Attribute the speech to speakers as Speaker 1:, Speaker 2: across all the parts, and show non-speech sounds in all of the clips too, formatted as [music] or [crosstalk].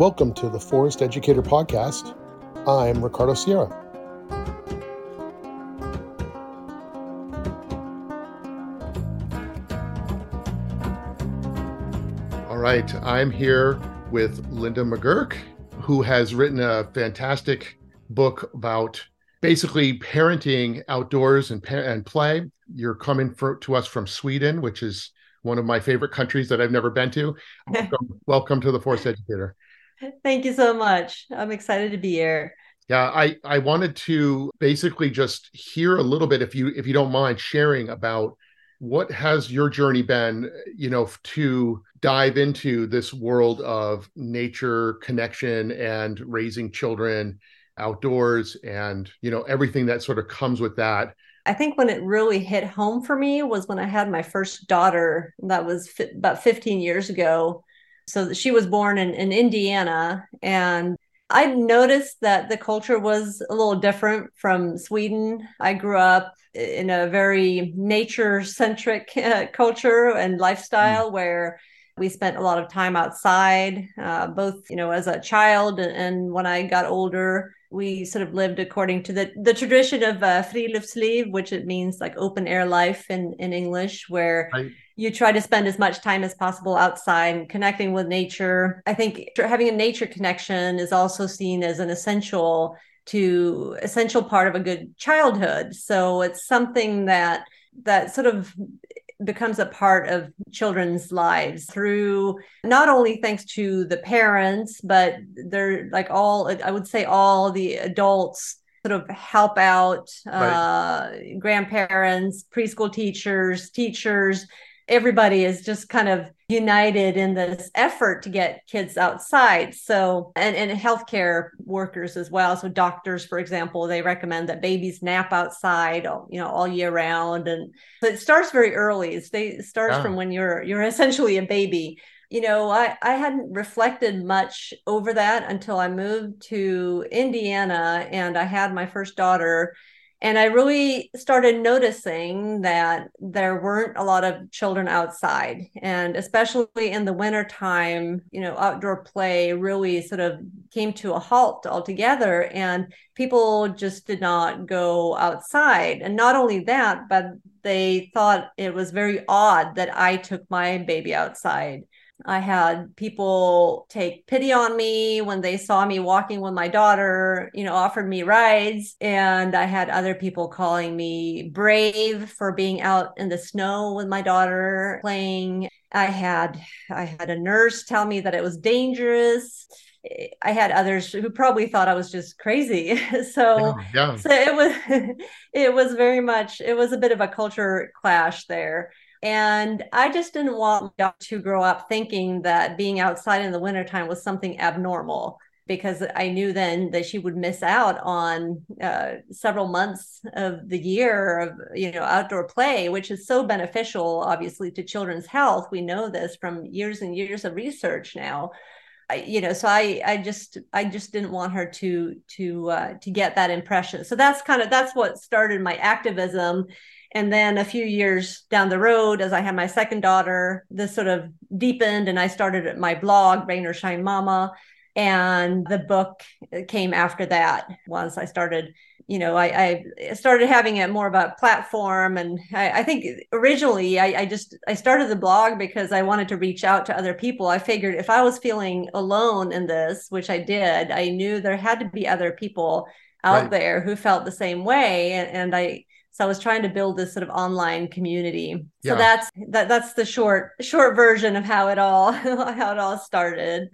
Speaker 1: Welcome to the Forest Educator Podcast. I'm Ricardo Sierra. All right, I'm here with Linda McGurk, who has written a fantastic book about basically parenting outdoors and, and play. You're coming for, to us from Sweden, which is one of my favorite countries that I've never been to. [laughs] Welcome, welcome to the Forest Educator.
Speaker 2: Thank you so much. I'm excited to be here.
Speaker 1: Yeah, I I wanted to basically just hear a little bit if you if you don't mind sharing about what has your journey been, you know, to dive into this world of nature connection and raising children outdoors and, you know, everything that sort of comes with that.
Speaker 2: I think when it really hit home for me was when I had my first daughter. That was fi- about 15 years ago. So she was born in, in Indiana. And I noticed that the culture was a little different from Sweden. I grew up in a very nature centric [laughs] uh, culture and lifestyle mm. where we spent a lot of time outside, uh, both you know as a child and, when I got older we sort of lived according to the, the tradition of uh, friluftsliv, which it means like open air life in, in English, where right. You try to spend as much time as possible outside connecting with nature. I think having a nature connection is also seen as an essential to essential part of a good childhood. So it's something that that sort of becomes a part of children's lives through not only thanks to the parents but they're like all i would say all the adults sort of help out uh, grandparents preschool teachers teachers everybody is just kind of united in this effort to get kids outside. So and, and healthcare workers as well. So doctors for example they recommend that babies nap outside you know all year round. And so it starts very early. It starts yeah. from when you're you're essentially a baby. You know i i hadn't reflected much over that until i moved to indiana and i had my first daughter and I really started noticing that there weren't a lot of children outside. And especially in the wintertime, you know, outdoor play really sort of came to a halt altogether. And people just did not go outside. And not only that, but they thought it was very odd that I took my baby outside. I had people take pity on me when they saw me walking with my daughter, you know, offered me rides. And I had other people calling me brave for being out in the snow with my daughter playing. I had I had a nurse tell me that it was dangerous. I had others who probably thought I was just crazy. [laughs] so, yeah, yeah. so it was [laughs] it was very much it was a bit of a culture clash there. And I just didn't want to grow up thinking that being outside in the wintertime was something abnormal because I knew then that she would miss out on uh, several months of the year of you know outdoor play, which is so beneficial, obviously, to children's health. We know this from years and years of research now. I, you know, so I I just I just didn't want her to to uh, to get that impression. So that's kind of that's what started my activism and then a few years down the road, as I had my second daughter, this sort of deepened, and I started my blog, Rain or Shine Mama. And the book came after that. Once I started, you know, I, I started having it more of a platform. And I, I think originally I, I just I started the blog because I wanted to reach out to other people. I figured if I was feeling alone in this, which I did, I knew there had to be other people out right. there who felt the same way. And, and I so I was trying to build this sort of online community. So yeah. that's that that's the short short version of how it all [laughs] how it all started.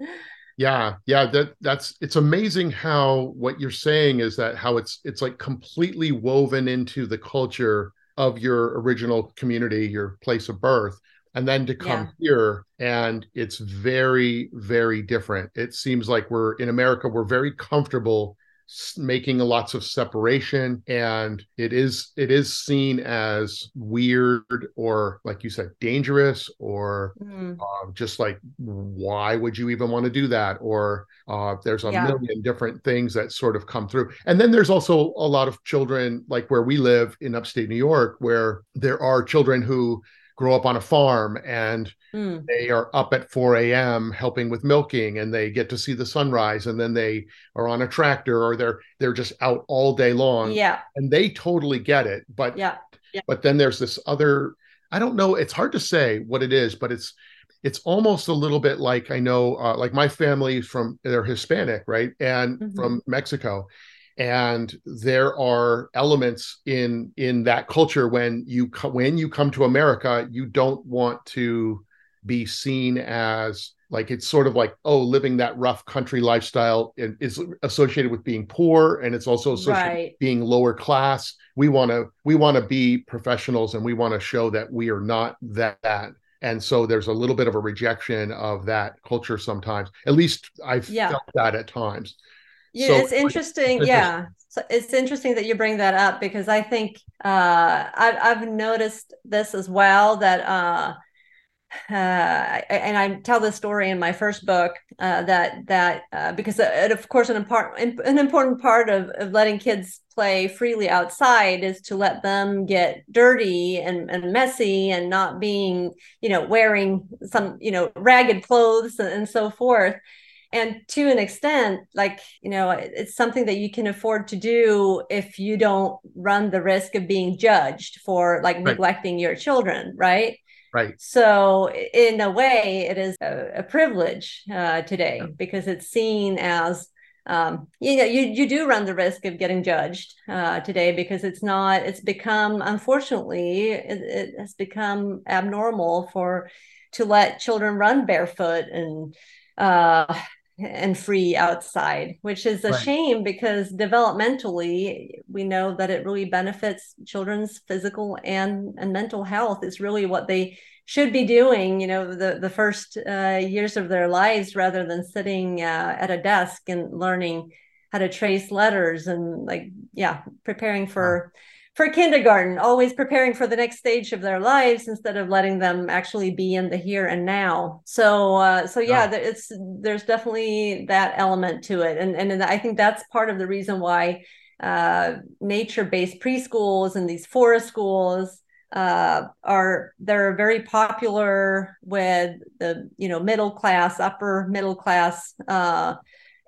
Speaker 1: Yeah, yeah, that that's it's amazing how what you're saying is that how it's it's like completely woven into the culture of your original community, your place of birth and then to come yeah. here and it's very very different it seems like we're in america we're very comfortable making lots of separation and it is it is seen as weird or like you said dangerous or mm. uh, just like why would you even want to do that or uh, there's a yeah. million different things that sort of come through and then there's also a lot of children like where we live in upstate new york where there are children who grow up on a farm and
Speaker 2: Mm.
Speaker 1: they are up at 4 a.m. helping with milking and they get to see the sunrise and then they are on a tractor or they're they're just out all day long
Speaker 2: Yeah.
Speaker 1: and they totally get it but
Speaker 2: Yeah.
Speaker 1: but then there's this other i don't know it's hard to say what it is but it's it's almost a little bit like i know uh, like my family from they're hispanic right and
Speaker 2: Mhm.
Speaker 1: from mexico and there are elements in in that culture when you co- when you come to america you don't want to be seen as like it's sort of like oh living that rough country lifestyle and is associated with being poor and it's also associated
Speaker 2: Right.
Speaker 1: with being lower class we want to we want to be professionals and we want to show that we are not that and so there's a little bit of a rejection of that culture sometimes at least i've
Speaker 2: Yeah.
Speaker 1: felt that at times
Speaker 2: Yeah,
Speaker 1: So,
Speaker 2: it's interesting.
Speaker 1: it's
Speaker 2: Yeah, so it's interesting that you bring that up because I think uh, I've I've noticed this as well that uh, [sighs] uh, and I tell this story in my first book uh, that that uh, because it, of course an important an important part of, of letting kids play freely outside is to let them get dirty and, and messy and not being you know wearing some you know ragged clothes and, and so forth and to an extent like you know it's something that you can afford to do if you don't run the risk of being judged for like
Speaker 1: Right.
Speaker 2: neglecting your children right?
Speaker 1: Right.
Speaker 2: So in a way it is a, a privilege uh, today because it's seen as um, you know you, you do run the risk of getting judged uh, today because it's not it's become unfortunately it, it has become abnormal for to let children run barefoot and uh, and free outside, which is a
Speaker 1: Right.
Speaker 2: shame because developmentally we know that it really benefits children's physical and, and mental health. It's really what they should be doing, you know, the, the first uh, years of their lives rather than sitting uh, at a desk and learning how to trace letters and like, yeah, preparing for for kindergarten, always preparing for the next stage of their lives instead of letting them actually be in the here and now. So, uh, so yeah, there- it's there's definitely that element to it, and and I think that's part of the reason why uh, nature-based preschools and these forest schools uh, are they're very popular with the you know middle class, upper middle class.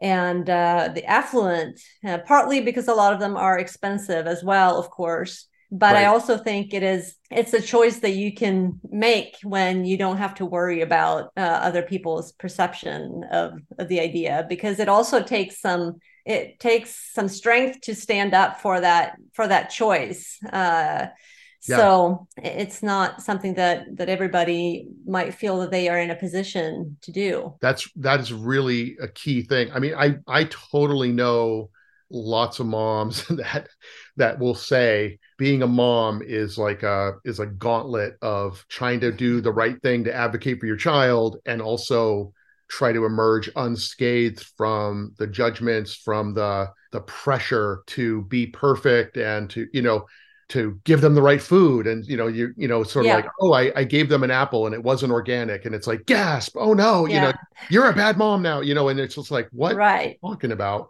Speaker 2: Uh, and uh, the affluent, uh, partly because a lot of them are expensive as well, of course. But I also think it is it's a choice that you can make when you don't have to worry about uh, other people's perception of, of the idea, because it also takes some it takes some strength to stand up for that for that choice.
Speaker 1: Yeah.
Speaker 2: so it's not something that that everybody might feel that they are in a position to do.
Speaker 1: that's that is really a key thing i mean i i totally know lots of moms [laughs] that that will say being a mom is like a is a gauntlet of trying to do the right thing to advocate for your child and also try to emerge unscathed from the judgments from the the pressure to be perfect and to you know to give them the right food and you know you you know sort of
Speaker 2: Yeah.
Speaker 1: like oh I, I gave them an apple and it wasn't organic and it's like gasp oh no you know you're a bad mom now you know and it's just like what
Speaker 2: Right.
Speaker 1: talking about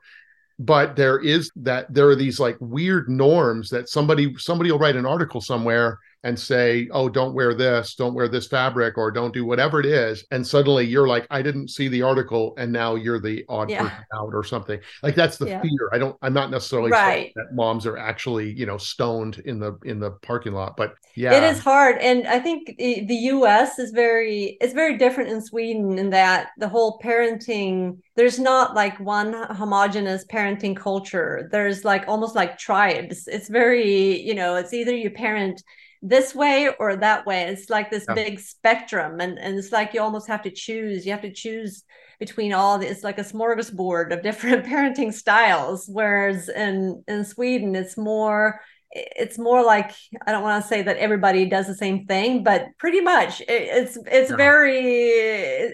Speaker 1: but there is that there are these like weird norms that somebody somebody will write an article somewhere and say oh don't wear this don't wear this fabric or don't do whatever it is and suddenly you're like i didn't see the article and now you're the odd
Speaker 2: Yeah.
Speaker 1: person out or something like that's the
Speaker 2: Yeah.
Speaker 1: fear i don't i'm not necessarily
Speaker 2: Right.
Speaker 1: that moms are actually you know stoned in the in the parking lot but yeah
Speaker 2: It is hard, and I think the U.S. is very it's very different in Sweden in that the whole parenting there's not like one homogenous parenting culture. There's like almost like tribes. It's very you know it's either you parent this way or that way. It's like this
Speaker 1: Yeah.
Speaker 2: big spectrum, and and it's like you almost have to choose. You have to choose between all the, it's like a smorgasbord of [laughs] different parenting styles. Whereas in in Sweden, it's more it's more like I don't want to say that everybody does the same thing, but pretty much it, it's it's
Speaker 1: Yeah.
Speaker 2: very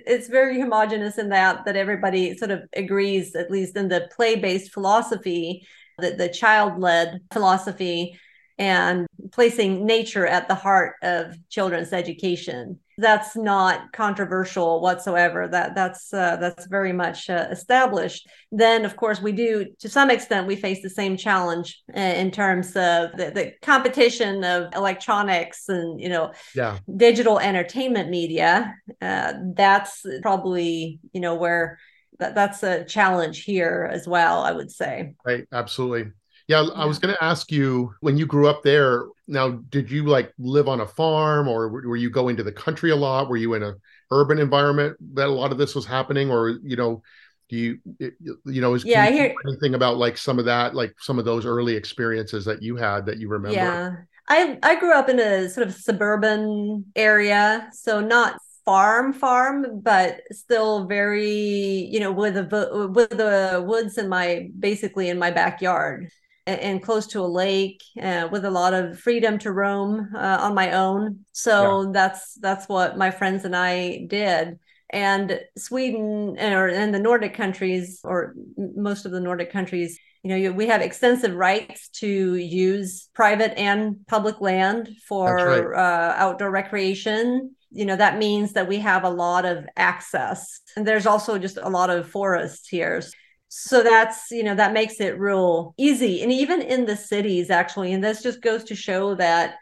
Speaker 2: it's very homogenous in that that everybody sort of agrees, at least in the play based philosophy, the the child led philosophy. And placing nature at the heart of children's education. That's not controversial whatsoever. That that's uh, that's very much uh, established. Then of course we do to some extent we face the same challenge uh, in terms of the, the competition of electronics and you know
Speaker 1: yeah.
Speaker 2: digital entertainment media. Uh, that's probably you know where that, that's a challenge here as well i would say.
Speaker 1: Right. Absolutely yeah, yeah. I was going to ask you when you grew up there. Now, did you like live on a farm, or were you going to the country a lot? Were you in a urban environment that a lot of this was happening, or you know, do you you know is
Speaker 2: yeah hear
Speaker 1: anything about like some of that, like some of those early experiences that you had that you remember?
Speaker 2: Yeah, I I grew up in a sort of suburban area, so not farm farm but still very you know with the with the woods in my basically in my backyard and close to a lake uh, with a lot of freedom to roam uh, on my own. So yeah. that's that's what my friends and i did. And sweden or and the nordic countries or most of the nordic countries you know we have extensive rights to use private and public land for right. uh, outdoor recreation. You know that means that we have a lot of access. And there's also just a lot of forests here so that's you know that makes it real easy. And even in the cities actually and this just goes to show that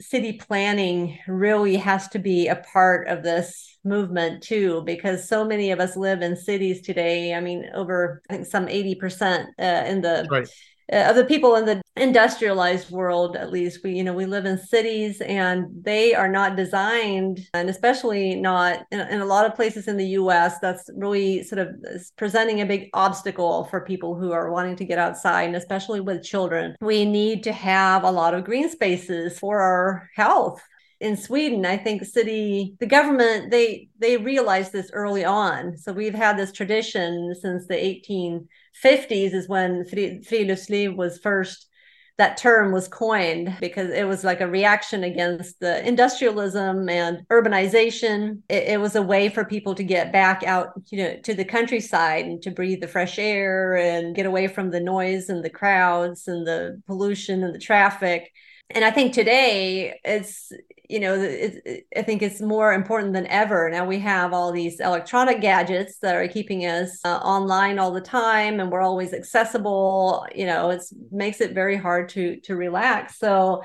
Speaker 2: city planning really has to be a part of this movement too because so many of us live in cities today. I mean over i think some 80% uh, in the right Uh, of the people in the industrialized world at least we you know we live in cities and they are not designed and especially not in, in, a lot of places in the us that's really sort of presenting a big obstacle for people who are wanting to get outside and especially with children. We need to have a lot of green spaces for our health in Sweden, I think city, the government, they they realized this early on. So we've had this tradition since the 1850s is when friluftsliv was first that term was coined because it was like a reaction against the industrialism and urbanization. It, it, was a way for people to get back out, you know, to the countryside and to breathe the fresh air and get away from the noise and the crowds and the pollution and the traffic and I think today it's you know I think it's more important than ever. Now we have all these electronic gadgets that are keeping us uh, online all the time, and we're always accessible. You know, it makes it very hard to to relax. So.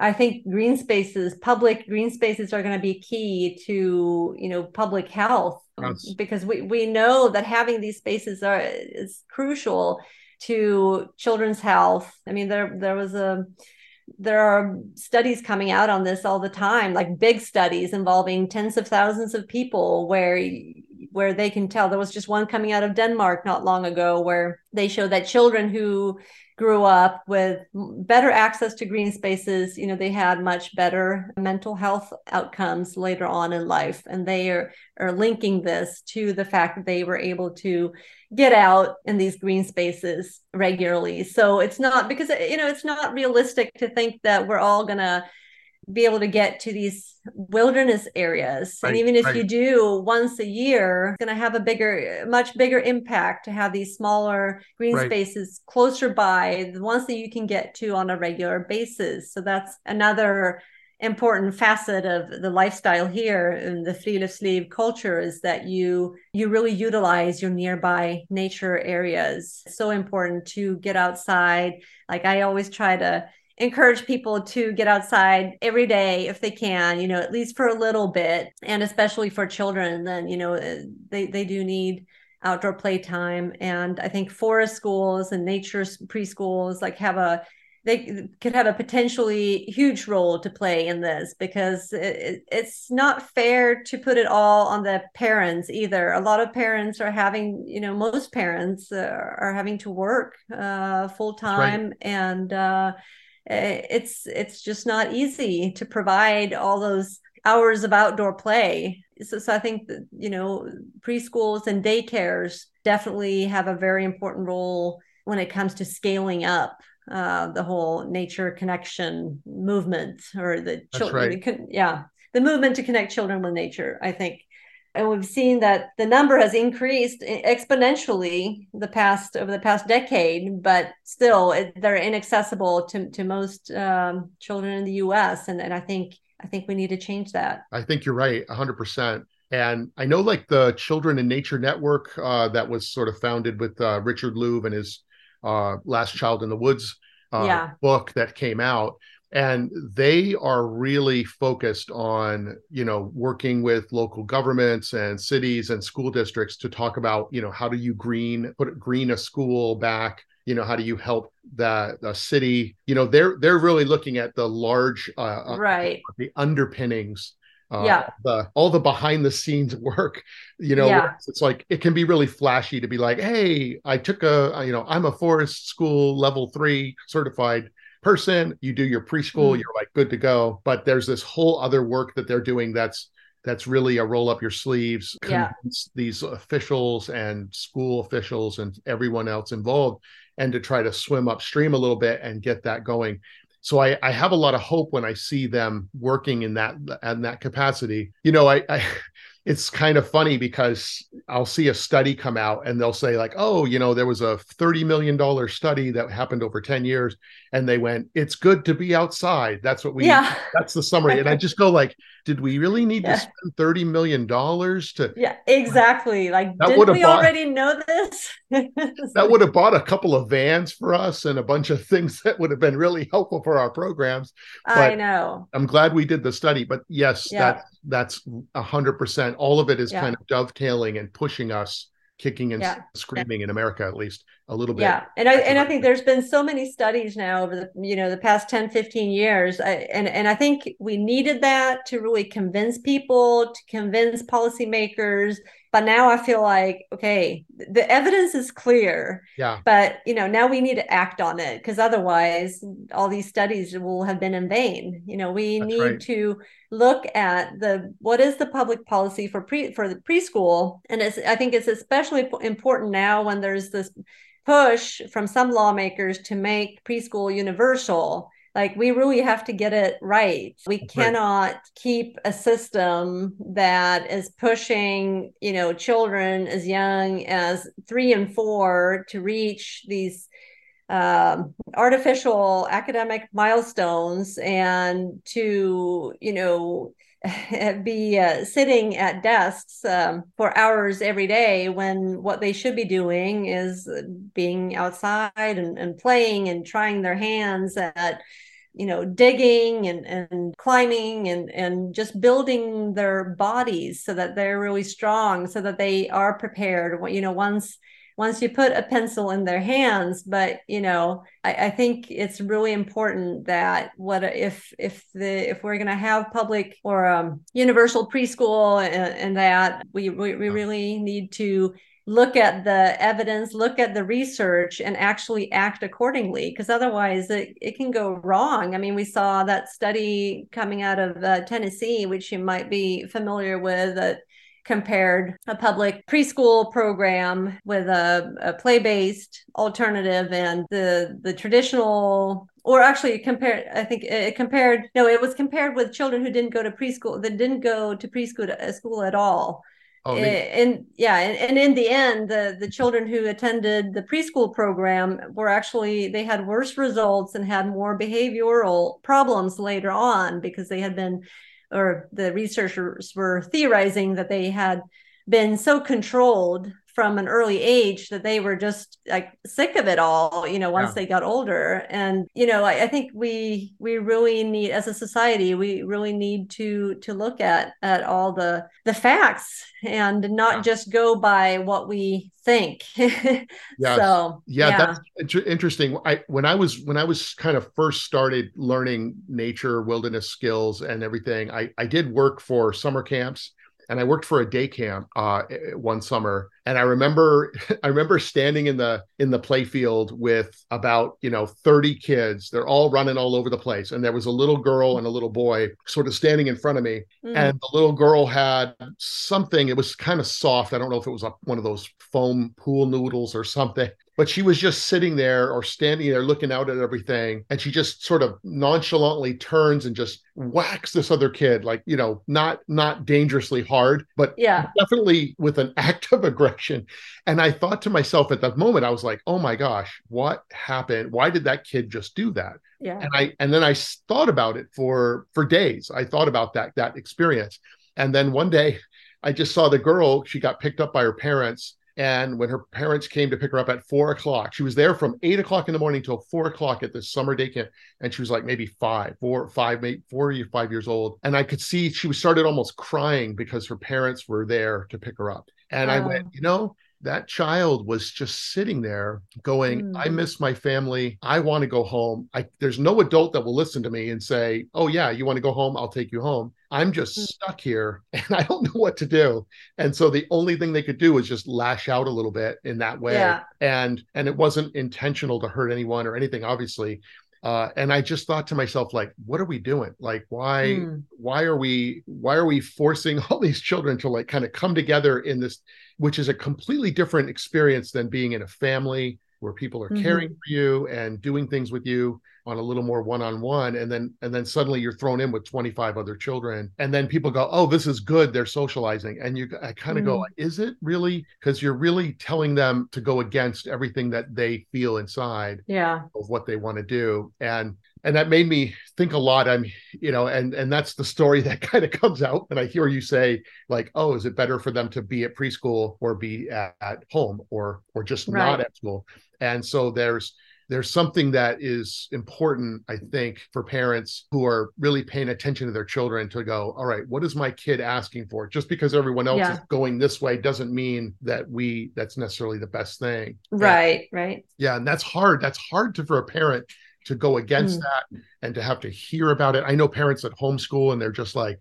Speaker 2: I think green spaces, public green spaces are going to be key to, you know, public health yes. because we, we know that having these spaces are is crucial to children's health. I mean, there there was a there are studies coming out on this all the time like big studies involving tens of thousands of people where where they can tell. There was just one coming out of Denmark not long ago where they show that children who grew up with better access to green spaces you know they had much better mental health outcomes later on in life. And they are, are linking this to the fact that they were able to get out in these green spaces regularly. So it's not because you know it's not realistic to think that we're all going to be able to get to these wilderness areas right, and even if right. you do once a year it's going to have a bigger much bigger impact to have these smaller green right. spaces closer by the ones that you can get to on a regular basis so that's another important facet of the lifestyle here in the free friluftsliv culture is that you you really utilize your nearby nature areas so important to get outside like i always try to encourage people to get outside every day if they can you know at least for a little bit and especially for children then you know uh, they they do need outdoor playtime and i think forest schools and nature preschools like have a they could have a potentially huge role to play in this because it, it's not fair to put it all on the parents either. A lot of parents are having, you know, most parents uh, are having to work uh, full time, right. and uh, Eh, it's it's just not easy to provide all those hours of outdoor play. So, so I think that, you know preschools and daycares definitely have a very important role when it comes to scaling up uh, the whole nature connection movement or the children. Right. Yeah, the movement to connect children with nature. I think and we've seen that the number has increased exponentially the past over the past decade but still it, they're inaccessible to, to most um, children in the us and, and i think i think we need to change that
Speaker 1: i think you're right 100% and i know like the children in nature network uh, that was sort of founded with uh, richard louv and his uh, last child in the woods uh, yeah. book that came out and they are really focused on you know working with local governments and cities and school districts to talk about you know how do you green put green a school back? You know how do you help the, the city? You know they're they're really looking at the large uh,
Speaker 2: uh right.
Speaker 1: uh, the underpinnings
Speaker 2: uh, yeah.
Speaker 1: the all the behind the scenes [laughs] work you know yeah. it's like it can be really flashy to be like hey i took a you know i'm a forest school level three certified person you do your preschool mm. you're like good to go but there's this whole other work that they're doing that's that's really a roll up your sleeves
Speaker 2: yeah.
Speaker 1: these officials and school officials and everyone else involved and to try to swim upstream a little bit and get that going so I, I have a lot of hope when I see them working in that in that capacity. You know, I, I [laughs] it's kind of funny because I'll see a study come out and they'll say like, oh, you know, there was a $30 million study that happened over 10 years. And they went, it's good to be outside. That's what we,
Speaker 2: yeah.
Speaker 1: that's the summary. And I just go like, did we really need yeah. to spend $30 million to?
Speaker 2: Yeah, exactly. Like, that did we bought, already know this? [laughs]
Speaker 1: that would have bought a couple of vans for us and a bunch of things that would have been really helpful for our programs.
Speaker 2: But I know.
Speaker 1: I'm glad we did the study, but yes, yeah. that that's a hundred percent. All of it is yeah. kind of dovetailing and pushing us kicking and yeah. screaming yeah. in America at least a little bit.
Speaker 2: Yeah. And I and I think there's been so many studies now over the you know the past 10 15 years I, and and I think we needed that to really convince people to convince policymakers but now i feel like okay the evidence is clear.
Speaker 1: Yeah.
Speaker 2: But you know now we need to act on it because otherwise all these studies will have been in vain. You know we That's need right. to look at the what is the public policy for pre for the preschool? And it's i think it's especially important now when there's this push from some lawmakers to make preschool universal like we really have to get it right we right. cannot keep a system that is pushing you know children as young as three and four to reach these um, artificial academic milestones and to you know [laughs] be uh, sitting at desks um, for hours every day when what they should be doing is being outside and, and playing and trying their hands at you know digging and, and climbing and, and just building their bodies so that they're really strong so that they are prepared. You know once once you put a pencil in their hands but you know I, I think it's really important that what if if the if we're going to have public or um, universal preschool and, and that we, we we really need to look at the evidence, look at the research, and actually act accordingly, because otherwise it, it can go wrong. I mean, we saw that study coming out of uh, Tennessee, which you might be familiar with, that compared a public preschool program with a, a play-based alternative and the the traditional or actually compared i think it compared no it was compared with children who didn't go to preschool that didn't go to preschool to, uh, school at all Oh, eh, and yeah, and, and in the end, the the children who attended the preschool program were actually they had worse results and had more behavioral problems later on because they had been or the researchers were theorizing that they had been so controlled from an early age that they were just like sick of it all you know once yeah. they got older. And you know I, I, think we we really need as a society we really need to to look at at all the the facts and not yeah. just go by what we think. [laughs]
Speaker 1: Yeah so yeah, yeah, that's interesting. I when i was when i was kind of first started learning nature wilderness skills and everything i i did work for summer camps and I worked for a day camp uh, one summer, and I remember [laughs] I remember standing in the in the playfield with about you know 30 kids. They're all running all over the place, and there was a little girl and a little boy sort of standing in front of me, mm. and the little girl had something. It was kind of soft. I don't know if it was a, one of those foam pool noodles or something. But she was just sitting there or standing there looking out at everything and she just sort of nonchalantly turns and just whacks this other kid like you know not not dangerously hard but
Speaker 2: yeah.
Speaker 1: definitely with an [laughs] act of aggression. And i thought to myself at that moment i was like oh my gosh what happened? Why did that kid just do that?
Speaker 2: Yeah.
Speaker 1: And i and then i thought about it for for days. I thought about that that experience. And then one day i just saw the girl she got picked up by her parents and when her parents came to pick her up at four o'clock, she was there from eight o'clock in the morning till four o'clock at this summer day camp. And she was like maybe five, four, five, maybe four or five years old. And I could see she was started almost crying because her parents were there to pick her up. And I oh. went, you know, that child was just sitting there going mm. i miss my family. I want to go home. I, there's no adult that will listen to me and say oh yeah you want to go home? I'll take you home i'm just mm. stuck here [laughs] and i don't know what to do. And so the only thing they could do was just lash out a little bit in that way.
Speaker 2: Yeah.
Speaker 1: and and it wasn't intentional to hurt anyone or anything obviously uh, and I just thought to myself, like, what are we doing? Like, why, mm. why are we, why are we forcing [laughs] all these children to like kind of come together in this, which is a completely different experience than being in a family where people are mm-hmm. caring for you and doing things with you on a little more one-on-one and then and then suddenly you're thrown in with 25 other children and then people go oh this is good they're socializing and you i kind of mm. go is it really because you're really telling them to go against everything that they feel inside
Speaker 2: yeah
Speaker 1: of what they want to do and and that made me think a lot i'm you know and and that's the story [laughs] that kind of comes out and i hear you say like oh is it better for them to be at preschool or be at, at home or or just right. not at school and so there's there's something that is important, I think, for parents who are really paying attention to their children to go, all right, what is my kid asking for? Just because everyone else yeah. is going this way doesn't mean that we that's necessarily the best thing.
Speaker 2: Right, and, right.
Speaker 1: Yeah, and that's hard. That's hard to for a parent to go against mm. that and to have to hear about it. I know parents that homeschool and they're just like,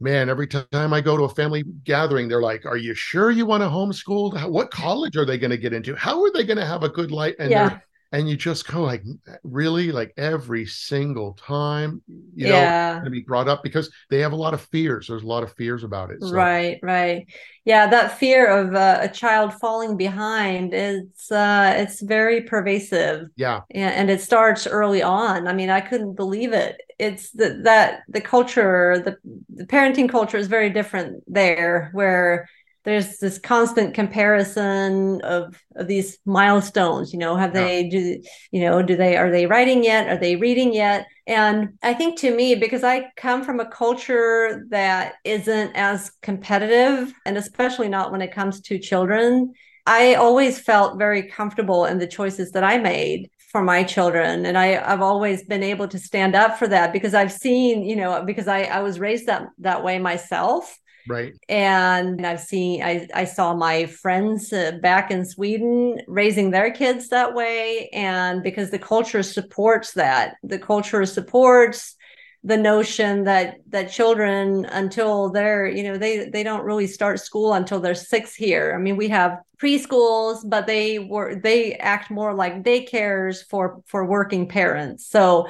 Speaker 1: man, every time I go to a family gathering, they're like, "Are you sure you want to homeschool? What college are they going to get into? How are they going to have a good life?" And yeah and you just go like really like every single time you yeah. know to be brought up because they have a lot of fears. There's a lot of fears about it
Speaker 2: so. right right. Yeah that fear of uh, a child falling behind it's uh it's very pervasive.
Speaker 1: Yeah.
Speaker 2: And it starts early on. I mean i couldn't believe it. It's the, that the culture the, the parenting culture is very different there where there's this constant comparison of, of these milestones you know have yeah. they do you know do they are they writing yet? Are they reading yet? And i think to me because i come from a culture that isn't as competitive and especially not when it comes to children i always felt very comfortable in the choices that i made for my children. And I, i've always been able to stand up for that because i've seen you know because i, I was raised that that way myself
Speaker 1: Right.
Speaker 2: And I've seen, I, I saw my friends uh, back in Sweden raising their kids that way. And because the culture supports that, the culture supports the notion that that children until they're you know they they don't really start school until they're six here i mean we have preschools but they were they act more like daycares for for working parents so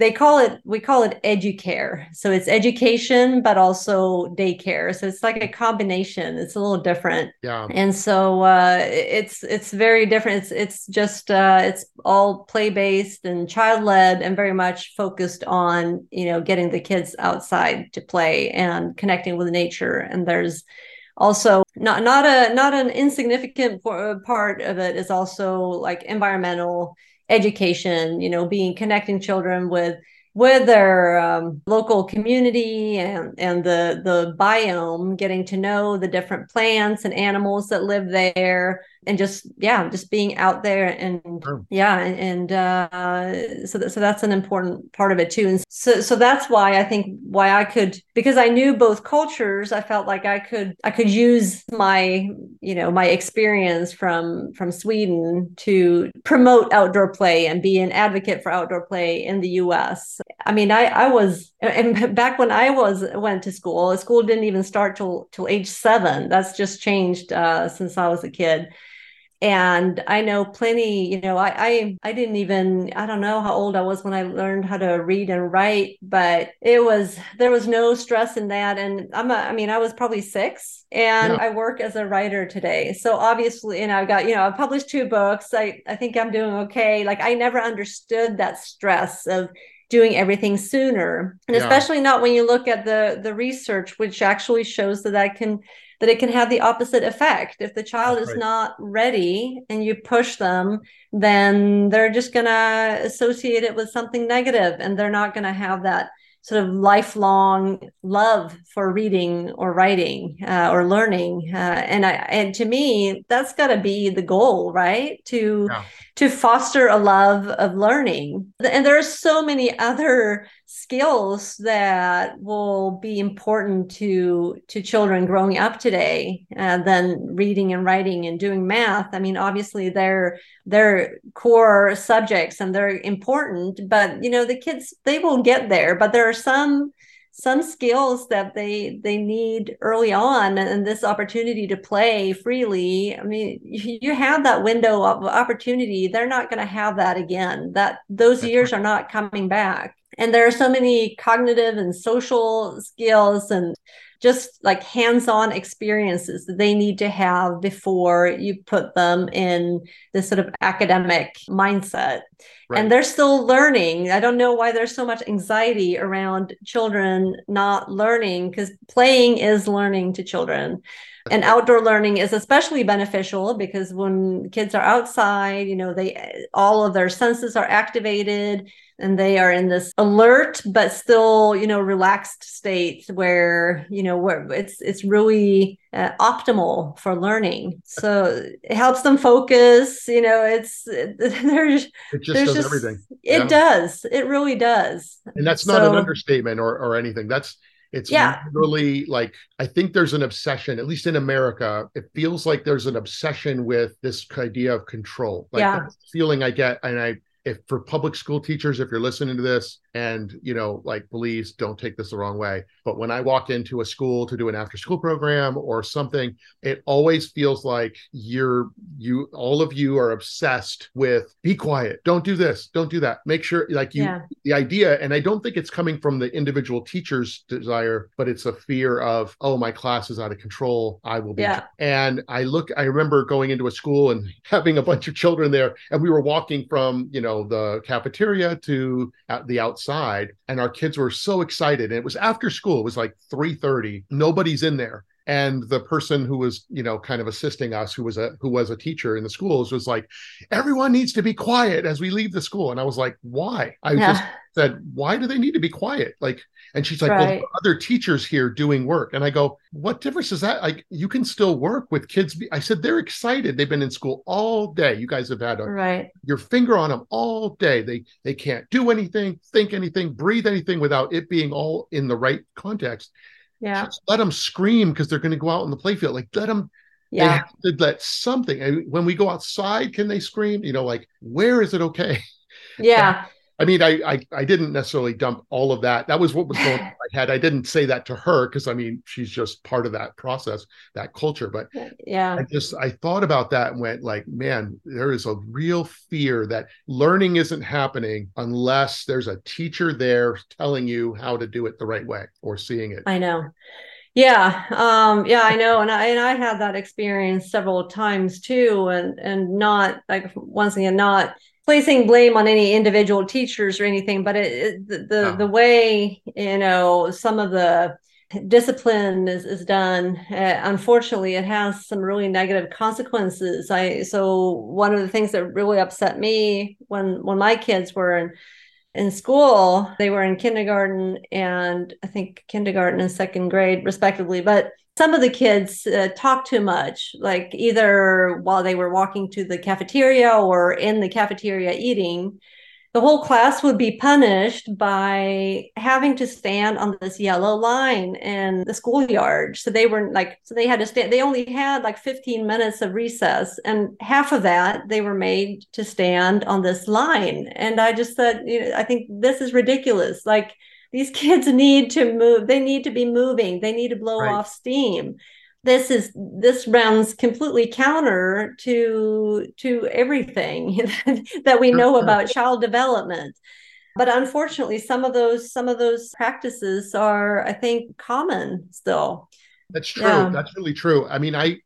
Speaker 2: they call it we call it educare. So it's education but also daycare. So it's like a combination. It's a little different.
Speaker 1: Yeah.
Speaker 2: And so uh, it's it's very different. It's it's just uh, it's all play based and child led and very much focused on you know getting the kids outside to play and connecting with nature. And there's also not not a not an insignificant part of it is also like environmental education, you know, being connecting children with with their um, local community and, and the the biome, getting to know the different plants and animals that live there, and just yeah just being out there and sure. yeah and, and uh, so that, so that's an important part of it too. And so so that's why i think why i could because i knew both cultures i felt like i could i could use my you know my experience from from sweden to promote outdoor play and be an advocate for outdoor play in the us i mean i i was and back when i was went to school school didn't even start till till age seven. That's just changed uh, since i was a kid and i know plenty you know I, I i didn't even i don't know how old i was when i learned how to read and write but it was there was no stress in that. And i'm a, i mean i was probably six and yeah. i work as a writer today. So obviously and i've got you know i've published two books. I i think i'm doing okay. Like i never understood that stress of doing everything sooner. And yeah. especially not when you look at the the research which actually shows that that can that it can have the opposite effect if the child That's is right. not ready and you push them then they're just going to associate it with something negative and they're not going to have that sort of lifelong love for reading or writing uh, or learning uh, and I, and to me that's got to be the goal right to yeah. to foster a love of learning and there are so many other skills that will be important to to children growing up today uh, than reading and writing and doing math. I mean obviously they're they're core subjects and they're important but you know the kids they will get there but there are some some skills that they they need early on and this opportunity to play freely. I mean you have that window of opportunity. They're not going to have that again. That those years are not coming back and there are so many cognitive and social skills and just like hands-on experiences that they need to have before you put them in this sort of academic mindset. Right. and they're still learning. I don't know why there's so much anxiety around children not learning because playing is learning to children. And outdoor learning is especially beneficial because when kids are outside you know they all of their senses are activated and they are in this alert but still you know relaxed state where you know where it's it's really uh, optimal for learning so it helps them focus you know it's [laughs] there's
Speaker 1: it just does just, everything
Speaker 2: it yeah. does it really does
Speaker 1: and that's not so, an understatement or or anything that's it's yeah. really like I think there's an obsession, at least in America. It feels like there's an obsession with this idea of control. Like yeah. feeling I get, and I if for public school teachers, if you're listening to this, and you know, like please don't take this the wrong way. But when I walk into a school to do an after school program or something, it always feels like you're you all of you are obsessed with be quiet, don't do this, don't do that. Make sure like you yeah. the idea, and I don't think it's coming from the individual teacher's desire, but it's a fear of, oh, my class is out of control. I will be. Yeah. And I look, I remember going into a school and [laughs] having a bunch of children there, and we were walking from, you know, the cafeteria to the outside, and our kids were so excited. And it was after school, it was like 3:30. Nobody's in there and the person who was you know kind of assisting us who was a who was a teacher in the schools was like everyone needs to be quiet as we leave the school. And i was like why? I yeah. just said why do they need to be quiet? Like and she's like right. well other teachers here doing work. And i go what difference is that like you can still work with kids i said they're excited. They've been in school all day. You guys have had a,
Speaker 2: right.
Speaker 1: your finger on them all day. They they can't do anything think anything breathe anything without it being all in the right context
Speaker 2: yeah. Just
Speaker 1: let them scream because they're going to go out in the playfield. Like let them.
Speaker 2: Yeah.
Speaker 1: They let something. And when we go outside, can they scream? You know, like where is it okay?
Speaker 2: Yeah. [laughs]
Speaker 1: I mean, I, I, I didn't necessarily dump all of that. That was what was going on in my head. I didn't say that to her because I mean, she's just part of that process, that culture. But
Speaker 2: yeah,
Speaker 1: I just I thought about that and went like, man, there is a real fear that learning isn't happening unless there's a teacher there telling you how to do it the right way or seeing it.
Speaker 2: I know. Yeah, um, yeah, I know, and I and I had that experience several times too, and and not like once again, not placing blame on any individual teachers or anything, but it, it the the, oh. the way you know some of the discipline is, is done uh, unfortunately it has some really negative consequences i so one of the things that really upset me when when my kids were in in school they were in kindergarten and i think kindergarten and second grade respectively but some of the kids uh, talk too much, like either while they were walking to the cafeteria or in the cafeteria eating. The whole class would be punished by having to stand on this yellow line in the schoolyard. So they were like, so they had to stand, they only had like 15 minutes of recess, and half of that they were made to stand on this line. And I just said, you know, I think this is ridiculous. Like, these kids need to move. They need to be moving. They need to blow right. off steam. This is this runs completely counter to to everything [laughs] that we know about child development. But unfortunately some of those some of those practices are i think common still.
Speaker 1: That's true. Yeah. that's really true. I mean i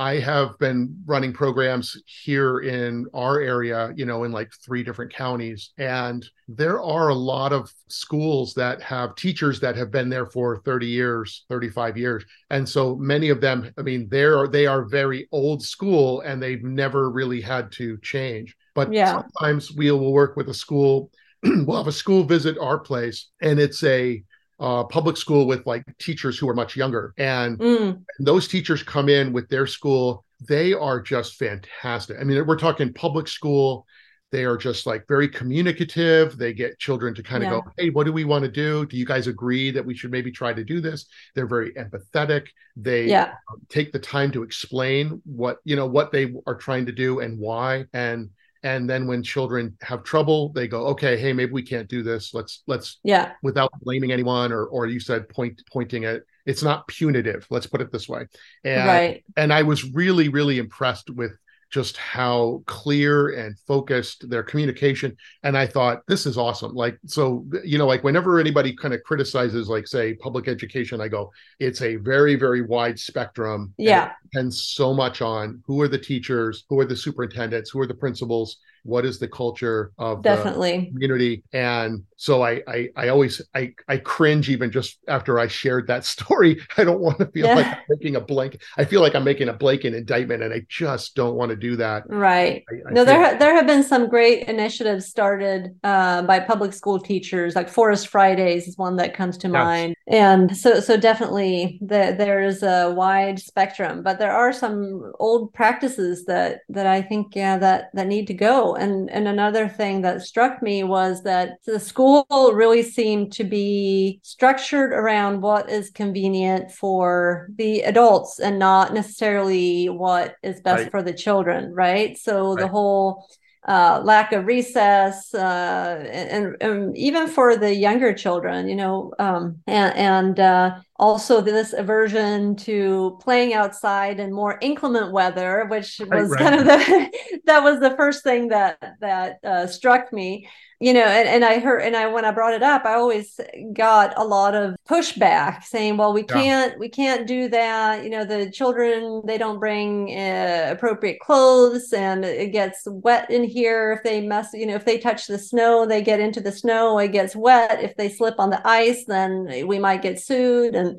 Speaker 1: I have been running programs here in our area, you know, in like three different counties. And there are a lot of schools that have teachers that have been there for 30 years, 35 years. And so many of them, I mean, they're they are very old school and they've never really had to change. But yeah. sometimes we will work with a school, [clears throat] we'll have a school visit our place, and it's a uh, public school with like teachers who are much younger. And, mm. those teachers come in with their school. They are just fantastic. I mean, we're talking public school. They are just like very communicative. They get children to kind of yeah. go, Hey, what do we want to do? Do you guys agree that we should maybe try to do this? They're very empathetic. They yeah. take the time to explain what, you know, what they are trying to do and why. And and then when children have trouble they go okay hey maybe we can't do this. Let's let's
Speaker 2: yeah.
Speaker 1: without blaming anyone or or you said point pointing at it's not punitive. Let's put it this way. And right. and i was really really impressed with just how clear and focused their communication. And i thought this is awesome. Like so you know like whenever anybody kind of criticizes like say public education i go it's a very very wide spectrum.
Speaker 2: Yeah.
Speaker 1: depends so much on who are the teachers who are the superintendents who are the principals what is the culture of
Speaker 2: definitely.
Speaker 1: the community? And so I, I i always i i cringe even just after i shared that [laughs] story. I don't want to feel yeah. like i'm making a blank i feel like i'm making a blanket indictment and i just don't want to do that.
Speaker 2: Right. I, I no there ha- there have been some great initiatives started uh, by public school teachers like forest fridays is one that comes to yes. mind. And so so definitely the, there's a wide spectrum but there are some old practices that that i think yeah that that need to go and and another thing that struck me was that the school really seemed to be structured around what is convenient for the adults and not necessarily what is best right. for the children right so right. the whole uh, lack of recess, uh, and, and, even for the younger children, you know, um, and, and uh, also this aversion to playing outside in more inclement weather, which was right, kind of the [laughs] that was the first thing that that uh, struck me. You know and, and i heard and i when i brought it up i always got a lot of pushback saying well we can't we can't do that. You know the children they don't bring uh, appropriate clothes and it gets wet in here if they mess you know if they touch the snow they get into the snow it gets wet. If they slip on the ice then we might get sued and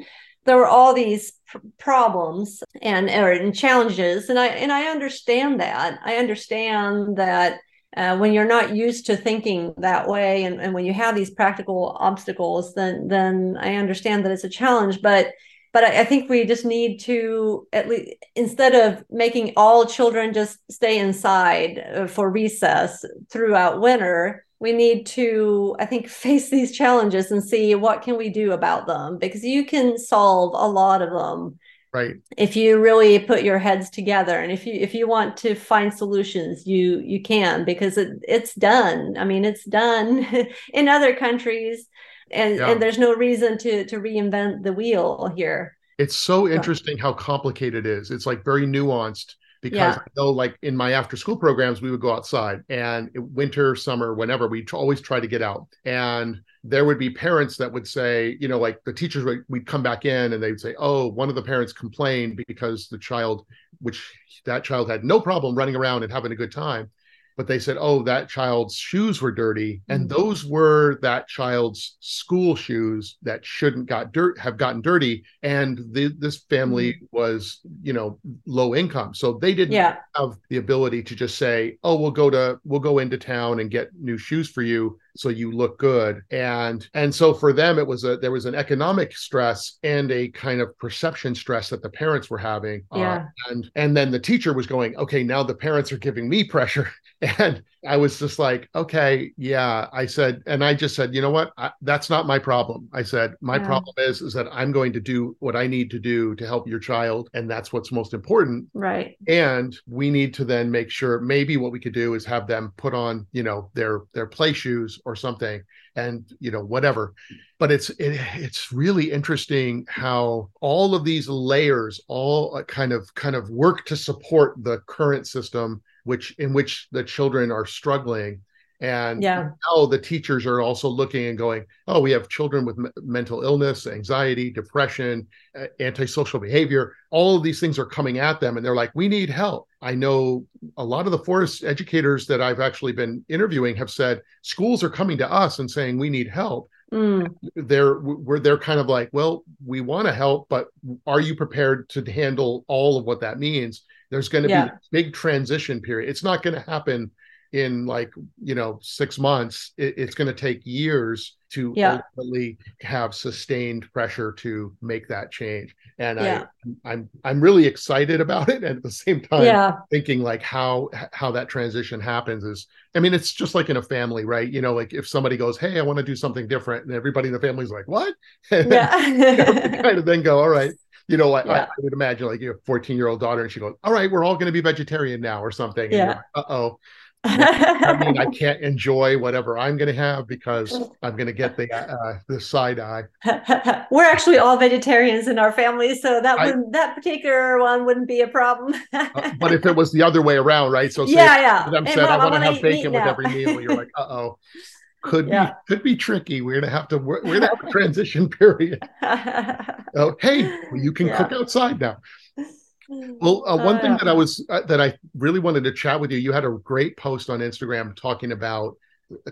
Speaker 2: there were all these problems and or and challenges and i and i understand that. I understand that uh, when you're not used to thinking that way and, and when you have these practical obstacles then then i understand that it's a challenge but but I, I think we just need to at least instead of making all children just stay inside uh, for recess throughout winter we need to i think [laughs] face these challenges and see what can we do about them because you can solve a lot of them
Speaker 1: right.
Speaker 2: if you really put your heads together and if you if you want to find solutions you you can because it, it's done. I mean it's done [laughs] in other countries and yeah. and there's no reason to to reinvent the wheel here.
Speaker 1: It's so interesting how complicated it is. It's like very nuanced because yeah. I know like in my after school programs we would go outside and winter summer whenever we always try to get out and there would be parents that would say you know like the teachers would we'd come back in and they'd say oh one of the parents complained because the child which that child had no problem running around and having a good time but they said, oh, that child's shoes were dirty. And mm-hmm. those were that child's school shoes that shouldn't got dirt have gotten dirty. And the, this family mm-hmm. was, you know, low income. So they didn't yeah. have the ability to just say, oh, we'll go to we'll go into town and get new shoes for you so you look good and and so for them it was a there was an economic stress and a kind of perception stress that the parents were having
Speaker 2: uh, yeah.
Speaker 1: Uh, and and then the teacher was going okay now the parents are giving me pressure [laughs] and I was just like, okay, yeah. I said, and I just said, you know what? I, that's not my problem. I said, my yeah. problem is, is that I'm going to do what I need to do to help your child, and that's what's most important.
Speaker 2: Right.
Speaker 1: And we need to then make sure maybe what we could do is have them put on, you know, their their play shoes or something and you know whatever. But it's it, it's really interesting how all of these layers all uh, kind of kind of work to support the current system which in which the children are struggling and
Speaker 2: yeah.
Speaker 1: now the teachers are also looking and going, oh, we have children with m- mental illness, anxiety, depression, uh, antisocial behavior. All of these things are coming at them, and they're like, we need help. I know a lot of the forest educators that I've actually been interviewing have said schools are coming to us and saying we need help.
Speaker 2: Mm.
Speaker 1: They're where they're kind of like, well, we want to help, but are you prepared to handle all of what that means? There's going to yeah. be a big transition period. It's not going to happen in like you know six months it, it's going to take years to yeah. ultimately have sustained pressure to make that change and yeah. i i'm i'm really excited about it and at the same time
Speaker 2: yeah.
Speaker 1: thinking like how how that transition happens is i mean it's just like in a family right you know like if somebody goes hey i want to do something different and everybody in the family is like what [laughs]
Speaker 2: yeah
Speaker 1: you know, kind of then go all right you know, I, yeah. I, would imagine like your 14 year old daughter, and she goes, "All right, we're all going to be vegetarian now, or something."
Speaker 2: yeah.
Speaker 1: Like, uh oh. I [laughs] mean, I can't enjoy whatever I'm going to have because [laughs] I'm going to get the uh, the side eye. [laughs]
Speaker 2: We're actually all vegetarians in our family, so that I, that particular one wouldn't be a problem.
Speaker 1: uh, but if it was the other way around, right? So
Speaker 2: yeah, yeah.
Speaker 1: Them said, I want to have bacon with every meal. You're like, uh oh. Could yeah. be could be tricky. We're gonna have to we're, we're gonna have a transition period. oh, hey, well, you can yeah. cook outside now. Well, uh, one uh, thing that I was uh, that I really wanted to chat with you. You had a great post on Instagram talking about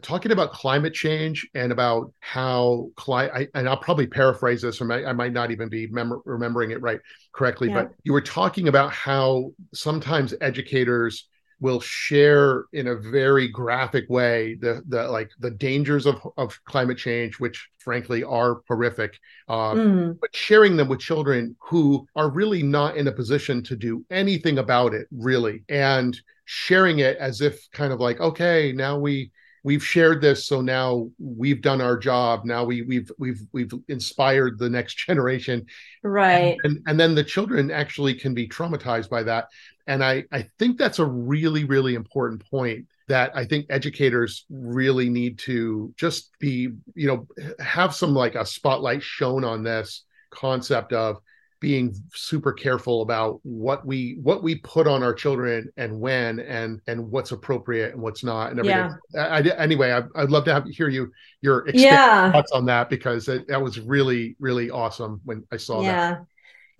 Speaker 1: talking about climate change and about how climate. And I'll probably paraphrase this, or I might not even be mem- remembering it right correctly. Yeah. But you were talking about how sometimes educators will share in a very graphic way the the like the dangers of of climate change which frankly are horrific uh, mm. but sharing them with children who are really not in a position to do anything about it really and sharing it as if kind of like okay now we we've shared this so now we've done our job. Now we we've we've we've inspired the next [laughs] generation.
Speaker 2: Right.
Speaker 1: And, and, and then the children actually can be traumatized by that. And I, I think that's a really, really important point that I think educators really need to just be, you know, have some like a spotlight shown on this concept of being super careful about what we what we put on our children and when and and what's appropriate and what's not and everything. Yeah. I, I anyway, I, would love to have hear you your
Speaker 2: yeah.
Speaker 1: thoughts on that because it, that was really really awesome when I saw
Speaker 2: yeah.
Speaker 1: that.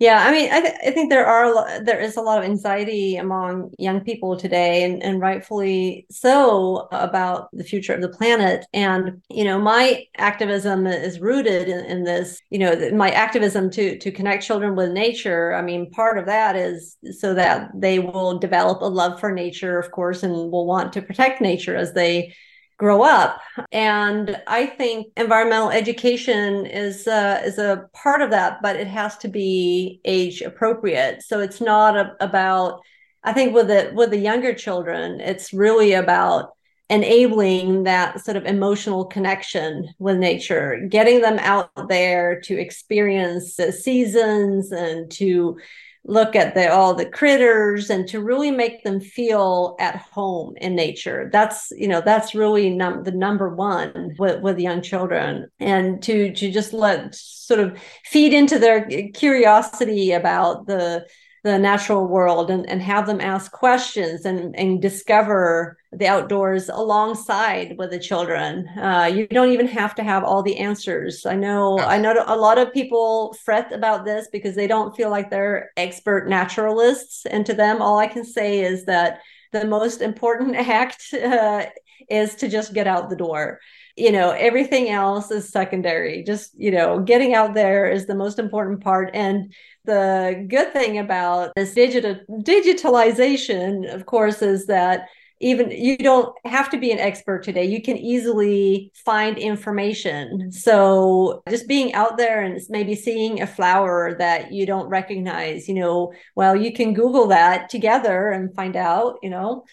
Speaker 2: Yeah, I mean, I, th- I think there are there is a lot of anxiety among young people today, and, and rightfully so, about the future of the planet. And you know, my activism is rooted in, in this. You know, my activism to to connect children with nature. I mean, part of that is so that they will develop a love for nature, of course, and will want to protect nature as they grow up. And i think environmental education is uh, is a part of that but it has to be age appropriate. So it's not a, about i think with the with the younger children it's really about enabling that sort of emotional connection with nature getting them out there to experience the seasons and to look at the all the critters and to really make them feel at home in nature. That's you know that's really num- the number one with, with young children. And to to just let sort of feed into their eh, curiosity about the the natural world and, and have them ask questions and, and discover the outdoors alongside with the children. Uh, you don't even have to have all the answers. I know I know a lot of people fret about this because they don't feel like they're expert naturalists. And to them, all I can say is that the most important [laughs] act uh, is to just get out the door you know everything else is secondary just you know getting out there is the most important part and the good thing about this digital digitalization of course is that even you don't have to be an expert today. You can easily find information. So just being out there and maybe seeing a flower that you don't recognize you know well you can google that together and find out you know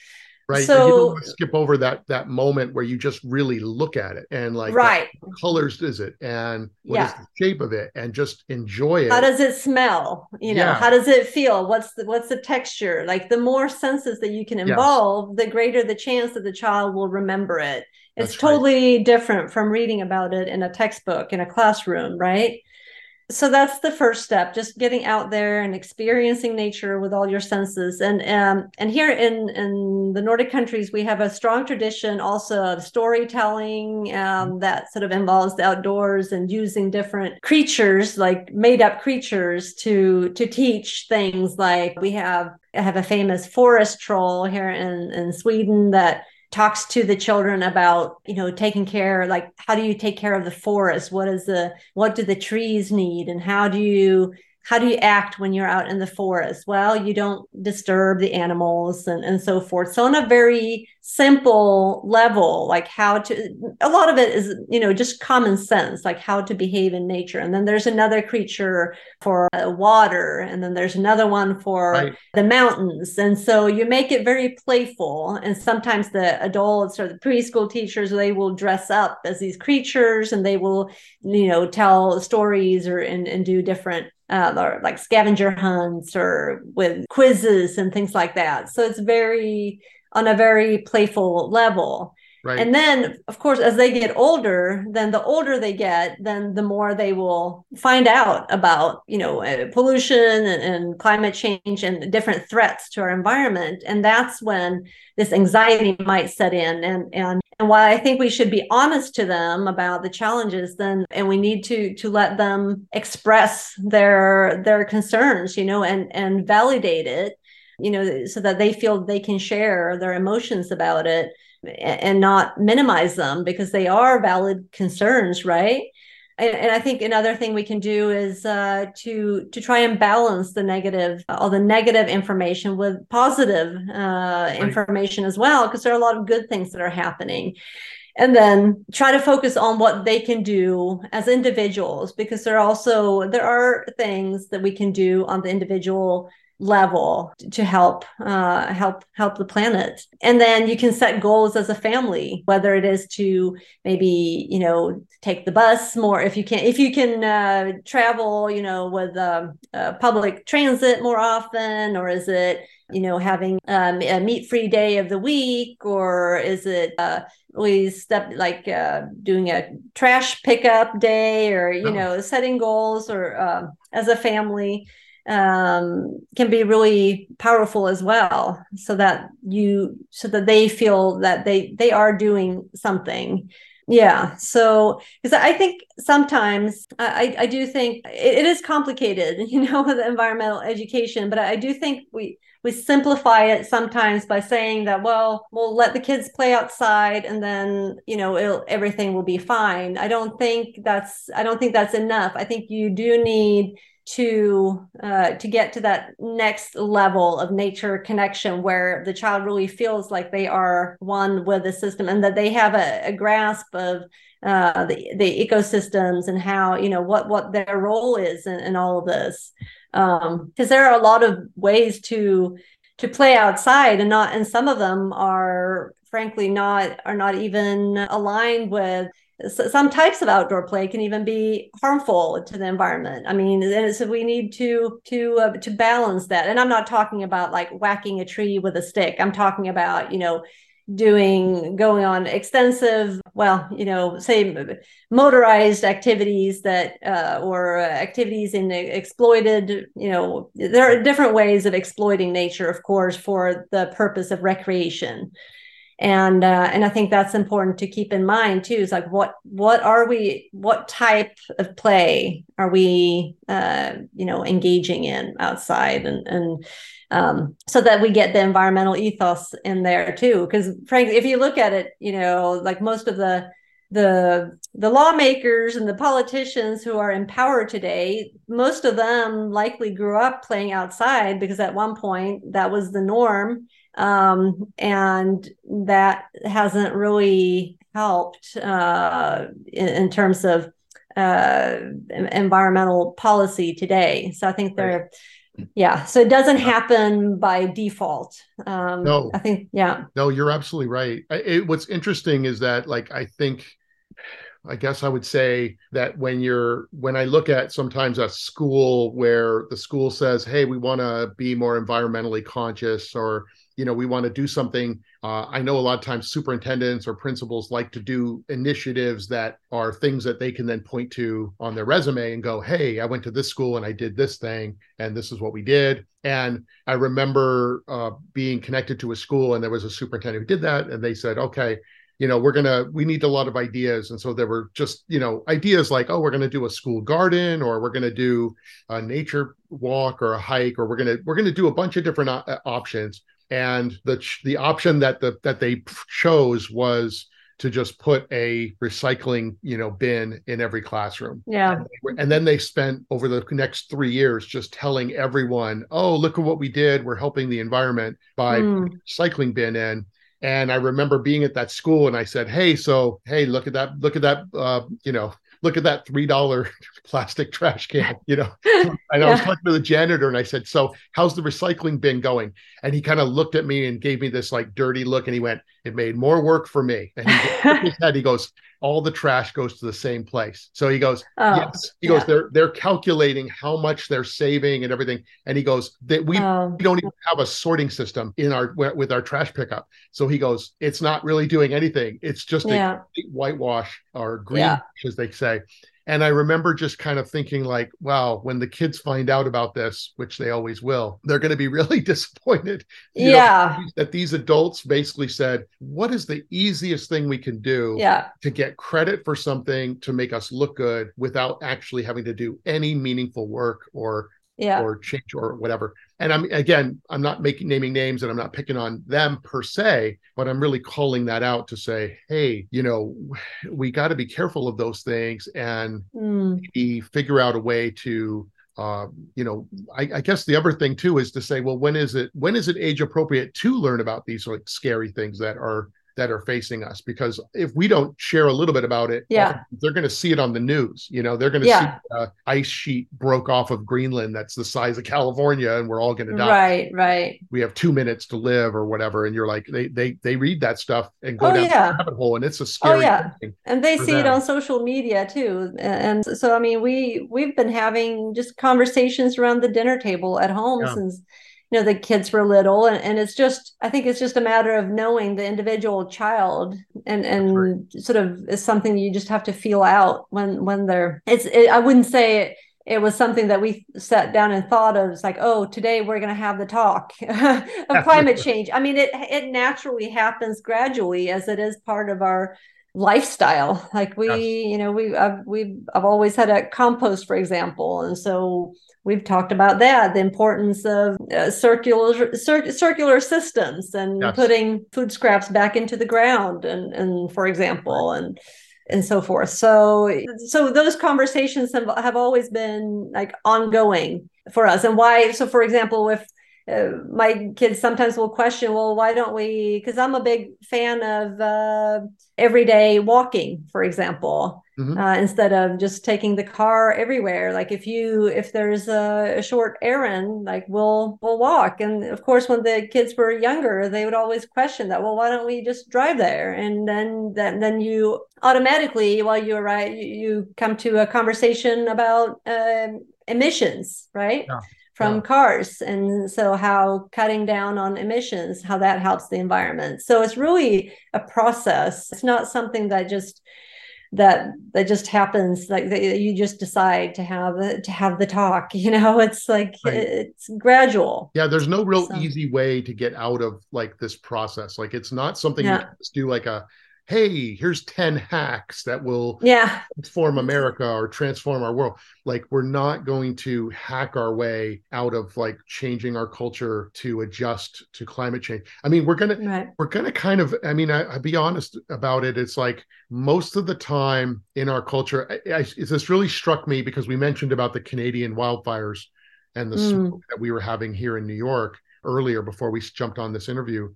Speaker 1: right
Speaker 2: so
Speaker 1: you don't skip over that that moment where you just really look at it and like
Speaker 2: right
Speaker 1: colors is it and what yeah. is the shape of it and just enjoy it
Speaker 2: how does it smell you know yeah. how does it feel what's the what's the texture like the more senses that you can involve yes. the greater the chance that the child will remember it it's That's totally right. different from reading about it in a textbook in a classroom right so that's the first step just getting out there and experiencing nature with all your senses. And um, and here in in the nordic countries we have a strong tradition also of storytelling um, that sort of involves the outdoors and using different creatures like made up creatures to to teach things. Like we have have a famous forest troll here in in sweden that talks to the children about you know taking care like how do you take care of the forest? What is the what do the trees need? And how do you how do you act when you're out in the forest? Well, you don't disturb the animals and, and so forth. So, on a very simple level, like how to, a lot of it is, you know, just common sense, like how to behave in nature. And then there's another creature for uh, water, and then there's another one for right. the mountains. And so you make it very playful. And sometimes the adults or the preschool teachers, they will dress up as these creatures and they will, you know, tell stories or and, and do different uh, or like scavenger hunts or with quizzes and things like that. So it's very on a very playful level. Right. And then, of course, as they get older, then the older they get, then the more they will find out about, you know, uh, pollution and, and, climate change and different threats to our environment. And that's when this anxiety might set in. And and and while I think we should be honest to them about the challenges, then and we need to to let them express their their concerns, you know, and and validate it, you know, so that they feel they can share their emotions about it and not minimize them because they are valid concerns, right? And, and, I think another thing we can do is uh, to to try and balance the negative, all the negative information with positive uh, right. information as well, because there are a lot of good things that are happening. And then try to focus on what they can do as individuals, because there are also there are things that we can do on the individual level to help uh, help help the planet and then you can set goals as a family whether it is to maybe you know take the bus more if you can if you can uh, travel you know with um, uh, public transit more often or is it you know having um, a meat free day of the week or is it uh, we step like uh, doing a trash pickup day or you oh. know setting goals or uh, as a family um, can be really powerful as well so that you so that they feel that they they are doing something. Yeah so because i think sometimes i i do think it, it is complicated [laughs] you know with environmental education but i do think we we simplify it sometimes by saying that well we'll let the kids play outside and then you know everything will be fine. I don't think that's i don't think that's enough. I think you do need to uh, to get to that next level of nature connection where the child really feels like they are one with the system and that they have a, a grasp of uh, the, the ecosystems and how you know what what their role is in, in all of this. Because um, there are a lot of ways to to play outside and not and some of them are frankly not are not even aligned with some types of outdoor play can even be harmful to the environment. I mean, so we need to to uh, to balance that. And I'm not talking about like whacking a tree with a stick. I'm talking about you know doing going on extensive well you know say motorized activities that uh, or activities in exploited you know there are different ways of exploiting nature of course for the purpose of recreation and uh, and I think that's important to keep in mind too. Is like what what are we? What type of play are we? Uh, you know, engaging in outside, and and um, so that we get the environmental ethos in there too. Because frankly, if you look at it, you know, like most of the the the lawmakers and the politicians who are in power today most of them likely grew up playing outside because at one point that was the norm um, and that hasn't really helped uh, in, in, terms of uh, environmental policy today. So I think there, yeah so it doesn't happen by default. Um
Speaker 1: no.
Speaker 2: I think yeah.
Speaker 1: No you're absolutely right. It, what's interesting is that like i think I guess I would say that when you're when I look at sometimes a school where the school says, "Hey, we want to be more environmentally conscious," or you know, we want to do something. Uh, I know a lot of times superintendents or principals like to do initiatives that are things that they can then point to on their resume and go, "Hey, I went to this school and I did this thing, and this is what we did." And I remember uh, being connected to a school, and there was a superintendent who did that, and they said, "Okay." you know we're gonna we need a lot of ideas and so there were just you know ideas like oh we're gonna do a school garden or we're gonna do a nature walk or a hike or we're gonna we're gonna do a bunch of different uh, options and the the option that the that they chose was to just put a recycling you know bin in every classroom
Speaker 2: yeah
Speaker 1: and, were, and, then they spent over the next three years just telling everyone oh look at what we did we're helping the environment by mm. recycling bin in and I remember being at that school and I said, Hey, so, hey, look at that, look at that, uh, you know, look at that $3 [laughs] plastic trash can, you know. [laughs] and yeah. I was talking to the janitor and I said, So, how's the recycling bin going? And he kind of looked at me and gave me this like dirty look and he went, It made more work for me. And he, [laughs] head, he goes, all the trash goes to the same place. So he goes, oh, yes. He yeah. goes, they're they're calculating how much they're saving and everything. And he goes, that we, oh. we don't even have a sorting system in our with our trash pickup. So he goes, it's not really doing anything. It's just yeah. a whitewash or green, as they say. And I remember just kind of thinking, like, wow, when the kids find out about this, which they always will, they're going to be [laughs] really disappointed.
Speaker 2: yeah.
Speaker 1: Know, that these adults basically said, what is the easiest thing we can do
Speaker 2: yeah.
Speaker 1: to get credit for something to make us look good without actually having to do any meaningful work or
Speaker 2: yeah.
Speaker 1: or change or whatever. And I'm again, I'm not making naming names and I'm not picking on them per se, but I'm really calling that out to say, hey, you know, we got to be careful of those things and
Speaker 2: mm.
Speaker 1: figure out a way to uh, you know, I, I, guess the other thing too is to say, well, when is it when is it age appropriate to learn about these like scary things that are that are facing us because if we don't share a little bit about it
Speaker 2: yeah
Speaker 1: they're going to see it on the news you know they're going to yeah. see uh, ice sheet broke off of greenland that's the size of california and we're all going to die
Speaker 2: right right
Speaker 1: we have two minutes to live or whatever and you're like they they they read that stuff and go
Speaker 2: oh,
Speaker 1: down
Speaker 2: yeah.
Speaker 1: the rabbit hole and it's a scary
Speaker 2: oh, yeah. and they see them. it on social media too and so i mean we we've been having just conversations around the dinner table at home yeah. since you know the kids were little and, and it's just i think it's just a matter of knowing the individual child and and right. sort of is something you just have to feel out when when they're it's it, i wouldn't say it, it was something that we sat down and thought of it's like oh today we're going to have the talk [laughs] of climate change i mean it it naturally happens gradually as it is part of our lifestyle like we yes. you know we I've, we've i've always had a compost for example and so we've talked about that the importance of uh, circular cir- circular systems and yes. putting food scraps back into the ground and and for example and and so forth so so those conversations have, have always been like ongoing for us and why so for example if uh, my kids sometimes will question, well, why don't we? Because I'm a big fan of uh, everyday walking, for example, mm-hmm. uh, instead of just taking the car everywhere. Like if you if there's a, a, short errand, like we'll we'll walk. And of course, when the kids were younger, they would always question that. Well, why don't we just drive there? And then then then you automatically, while you arrive, you, you come to a conversation about um, emissions, right? Yeah from yeah. cars and so how cutting down on emissions how that helps the environment so it's really a process it's not something that just that that just happens like that you just decide to have to have the talk [laughs] you know it's like right. it's gradual
Speaker 1: yeah there's no real so. easy way to get out of like this process like it's not something yeah. you just do like a hey, here's 10 hacks that will
Speaker 2: yeah.
Speaker 1: transform America or transform our world. Like we're not going to hack our way out of like changing our culture to adjust to climate change. I mean, we're gonna right. we're gonna kind of, I mean, I, will be honest about it. It's like most of the time in our culture, I, I, this really struck me because we mentioned about the Canadian wildfires and the mm. that we were having here in New York earlier before we jumped on this interview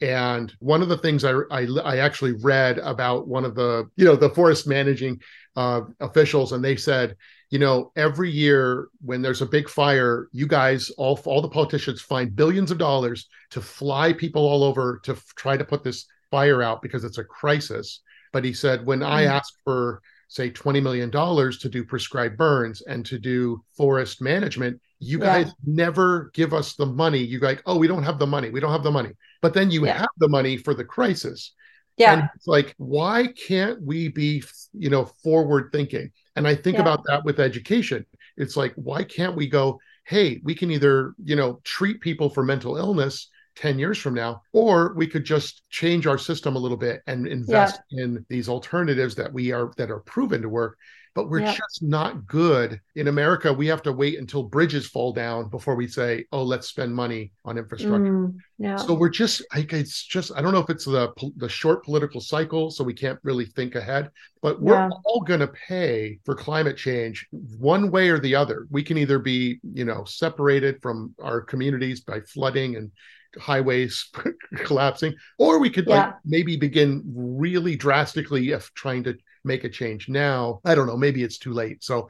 Speaker 1: And one of the things I, I, I actually read about one of the you know the forest managing uh, officials, and they said, you know, every year when there's a big fire, you guys all all the politicians find billions of dollars to fly people all over to f- try to put this fire out because it's a crisis. But he said when mm-hmm. I mm. asked for say $20 million to do prescribed burns and to do forest management, you guys never give us the money. You like, oh, we don't have the money. We don't have the money. But then you yeah. have the money for the crisis.
Speaker 2: Yeah. And
Speaker 1: it's like, why can't we be, you know, forward thinking? And I think yeah. about that with education. It's like, why can't we go, hey, we can either, you know, treat people for mental illness 10 years from now or we could just change our system a little bit and invest yeah. in these alternatives that we are that are proven to work but we're just not good in america we have to wait until bridges fall down before we say oh let's spend money on infrastructure mm, yeah. so we're just like it's just i don't know if it's the the short political cycle so we can't really think ahead but we're yeah. all going to pay for climate change one way or the other we can either be you know separated from our communities by flooding and highways [laughs] collapsing or we could yeah. like maybe begin really drastically if trying to make a change now i don't know maybe it's too late so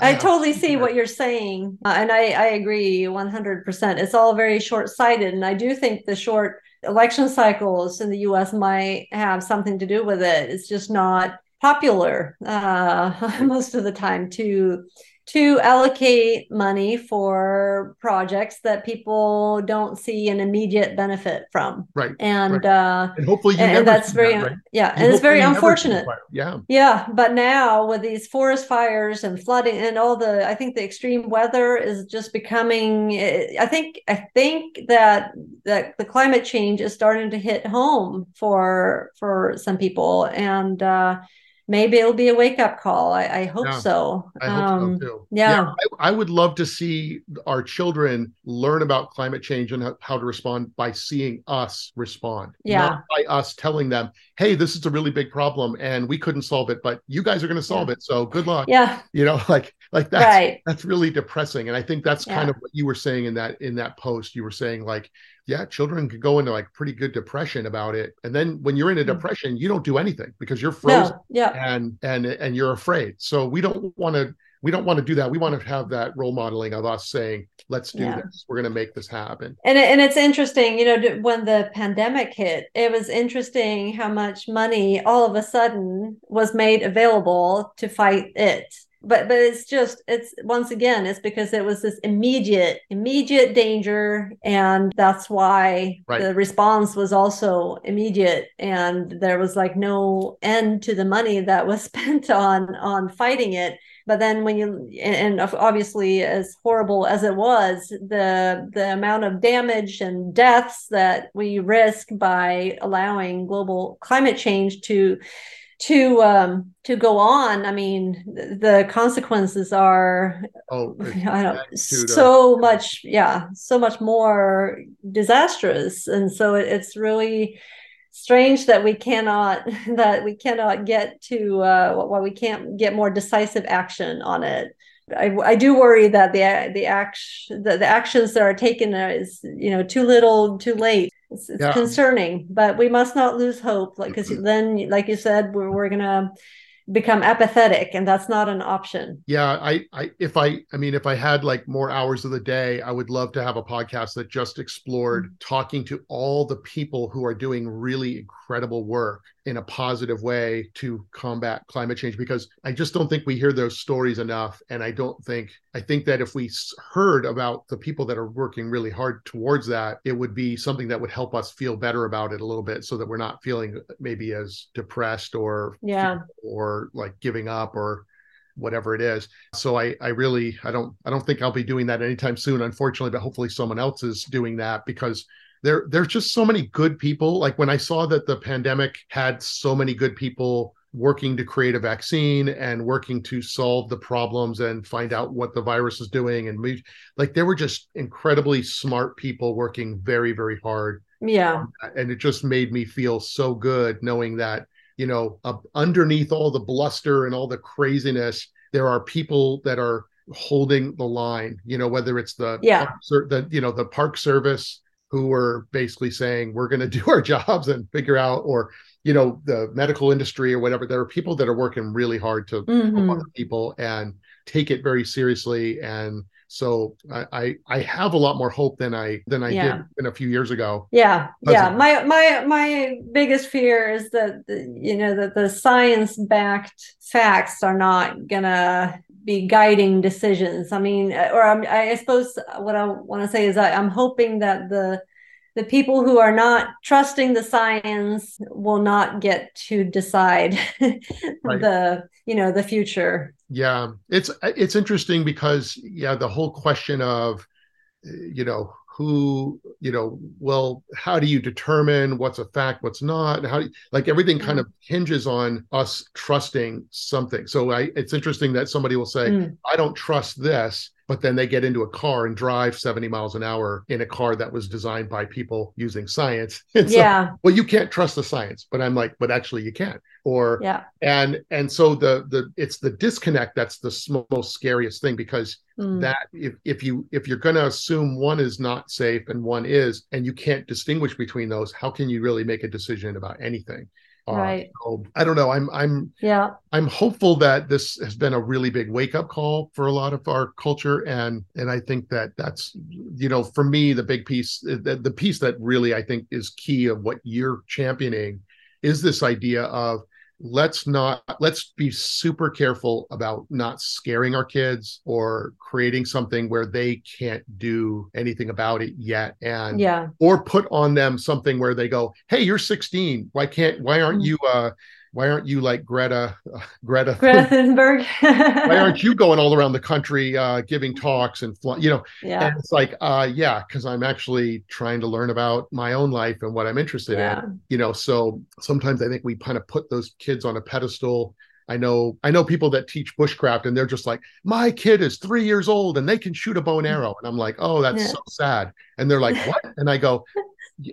Speaker 2: I totally see what you're saying. Uh, and I, I agree 100%. It's all very short sighted. And I do think the short election cycles in the US might have something to do with it. It's just not popular uh, [laughs] most of the time to to allocate money for projects that people don't see an immediate benefit from.
Speaker 1: Right.
Speaker 2: And
Speaker 1: right.
Speaker 2: uh
Speaker 1: and hopefully
Speaker 2: and that's very that, right? yeah, and, and it's very unfortunate.
Speaker 1: Yeah.
Speaker 2: Yeah, but now with these forest fires and flooding and all the I think the extreme weather is just becoming I think I think that that the climate change is starting to hit home for for some people and uh maybe it'll be a wake up call. I, I hope yeah, so.
Speaker 1: I hope um, so too. Yeah, yeah I, I, would love to see our children learn about climate change and how to respond by seeing us respond.
Speaker 2: Yeah, not
Speaker 1: by us telling them, "Hey, this is a really big problem and we couldn't solve it, but you guys are going to solve yeah. it. So good luck."
Speaker 2: Yeah,
Speaker 1: you know, [laughs] like like that's right. that's really depressing. And I think that's kind of what you were saying in that in that post. You were saying like yeah, children could go into like pretty good depression about it. And then when you're in a hmm. depression, you don't do anything because you're frozen no,
Speaker 2: yeah.
Speaker 1: and and and you're afraid. So we don't want to we don't want to do that. We want to have that role modeling of us saying, "Let's do yeah. this. We're going to make this happen."
Speaker 2: And and it's interesting, you know, when the pandemic hit, it was interesting how much money all of a sudden was made available to fight it but but it's just it's once again it's because it was this immediate immediate danger and that's why right. the response was also immediate and there was like no end to the money that was [laughs] spent on on fighting it but then when you and obviously as horrible as it was the the amount of damage and deaths that we risk by allowing global climate change to to um to go on i mean the consequences are
Speaker 1: oh [laughs]
Speaker 2: i don't so much yeah so much more disastrous. And so it's really strange that we cannot [laughs] that we cannot get to uh why we can't get more decisive action on it. I, I do worry that the the action the, the actions that are taken is you know too little too late it's, it's yeah. concerning but we must not lose hope like because then like you said we're, we're gonna become apathetic and that's not an option
Speaker 1: yeah I, I if i i mean if i had like more hours of the day i would love to have a podcast that just explored mm-hmm. talking to all the people who are doing really incredible work in a positive way to combat climate change because I just don't think we hear those stories enough. And I don't think, I think that if we heard about the people that are working really hard towards that, it would be something that would help us feel better about it a little bit so that we're not feeling uh, maybe as depressed or,
Speaker 2: yeah,
Speaker 1: or like giving up or whatever it is. So I I really I don't I don't think I'll be doing that anytime soon, unfortunately, but hopefully someone else is doing that because there there's just so many good people. Like when i saw that the pandemic had so many good people working to create a vaccine and working to solve the problems and find out what the virus is doing and we, like there were just incredibly smart people working very very hard.
Speaker 2: Yeah.
Speaker 1: And it just made me feel so good knowing that you know uh, underneath all the bluster and all the craziness there are people that are holding the line you know whether it's the
Speaker 2: yeah.
Speaker 1: The you know the park service who were basically saying we're going [laughs] to do our jobs and figure out or you know the medical industry or whatever there are people that are working really hard to
Speaker 2: Mhm.
Speaker 1: help other people and take it very seriously and so I, I i have a lot more hope than i than i
Speaker 2: Yeah.
Speaker 1: did in a few years ago
Speaker 2: Yeah, yeah. My my my biggest fear is that the, you know that the science backed facts are not gonna be guiding decisions. I mean, uh, or I'm, I suppose what I want to say is I, I'm hoping that the the people who are not trusting the science will not get to decide [laughs]
Speaker 1: Right.
Speaker 2: the you know the future.
Speaker 1: yeah it's it's interesting because yeah the whole question of you know who you know well how do you determine what's a fact what's not? How do you, like everything kind of hinges on us trusting something. So i it's interesting that somebody will say
Speaker 2: Mm.
Speaker 1: i don't trust this but then they get into a car and drive 70 miles an hour in a car that was designed by people using science [laughs] and so,
Speaker 2: Yeah,
Speaker 1: well you can't trust the science but i'm like but actually you can't. or
Speaker 2: yeah.
Speaker 1: and and so the the it's the disconnect that's the sm- most scariest thing because
Speaker 2: Mm.
Speaker 1: that if, if you if you're going to assume one is not safe and one is and you can't distinguish between those how can you really make a decision about anything Uh,
Speaker 2: right.
Speaker 1: so i don't know i'm i'm
Speaker 2: Yeah.
Speaker 1: i'm hopeful that this has been a really big wake up call for a lot of our culture and and i think that that's you know for me the big piece the, the piece that really i think is key of what you're championing is this idea of let's not let's be super careful about not scaring our kids or creating something where they can't do anything about it yet and
Speaker 2: Yeah.
Speaker 1: or put on them something where they go hey you're 16 why can't why aren't
Speaker 2: Mm.
Speaker 1: you uh why aren't you like greta uh, greta
Speaker 2: Greta Thunberg.
Speaker 1: why aren't you going all around the country uh giving talks and fly, you know
Speaker 2: Yeah.
Speaker 1: and it's like uh yeah because i'm actually trying to learn about my own life and what i'm interested
Speaker 2: Yeah.
Speaker 1: in you know so sometimes i think we kind of put those kids on a pedestal i know i know people that teach bushcraft and they're just like my kid is three years old and they can shoot a bow and arrow and i'm like oh that's
Speaker 2: Yeah.
Speaker 1: so sad and they're like what and i go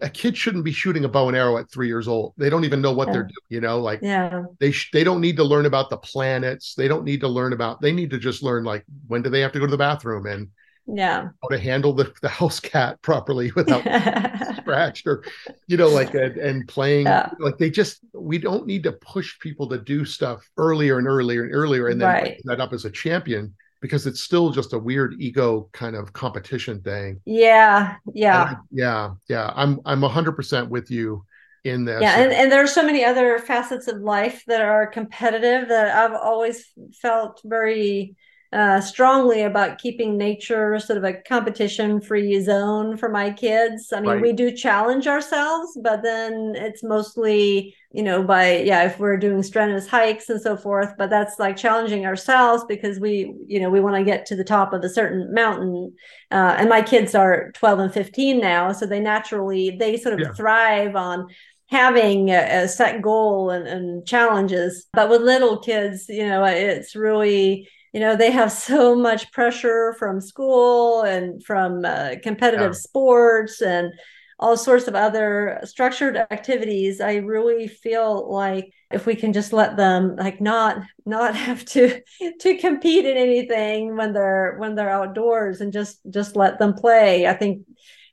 Speaker 1: a kid shouldn't be shooting a bow and arrow at three years old they don't even know what they're doing you know like
Speaker 2: Yeah.
Speaker 1: they sh- they don't need to learn about the planets they don't need to learn about they need to just learn like when do they have to go to the bathroom and
Speaker 2: Yeah.
Speaker 1: how to handle the, the house cat [laughs] properly without [laughs] scratched or you know like and, and playing
Speaker 2: Yeah.
Speaker 1: like they just we don't need to push people to do stuff earlier and earlier and earlier and then
Speaker 2: Right.
Speaker 1: that up as a champion because it's still just a weird ego kind of competition thing
Speaker 2: Yeah. Yeah.
Speaker 1: Yeah yeah i'm i'm 100% with you in this
Speaker 2: Yeah. And, and there are so many other facets of life that are competitive that I've always felt very uh, strongly about keeping nature sort of a competition free zone for my kids. I mean,
Speaker 1: Right.
Speaker 2: we do challenge ourselves, but then it's mostly, you know, by, yeah, if we're doing strenuous hikes and so forth, but that's like challenging ourselves because we, you know, we want to get to the top of a certain mountain. Uh, and my kids are 12 and 15 now. So they naturally, they sort of
Speaker 1: Yeah.
Speaker 2: thrive on having a, a set goal and, and challenges. But with little kids, you know, it's really, you know, they have so much pressure from school and from uh, competitive
Speaker 1: Yeah.
Speaker 2: sports and all sorts of other structured activities. I really feel like if we can just let them like not not [laughs] have to to compete in anything when they're when they're outdoors and just just let them play. I think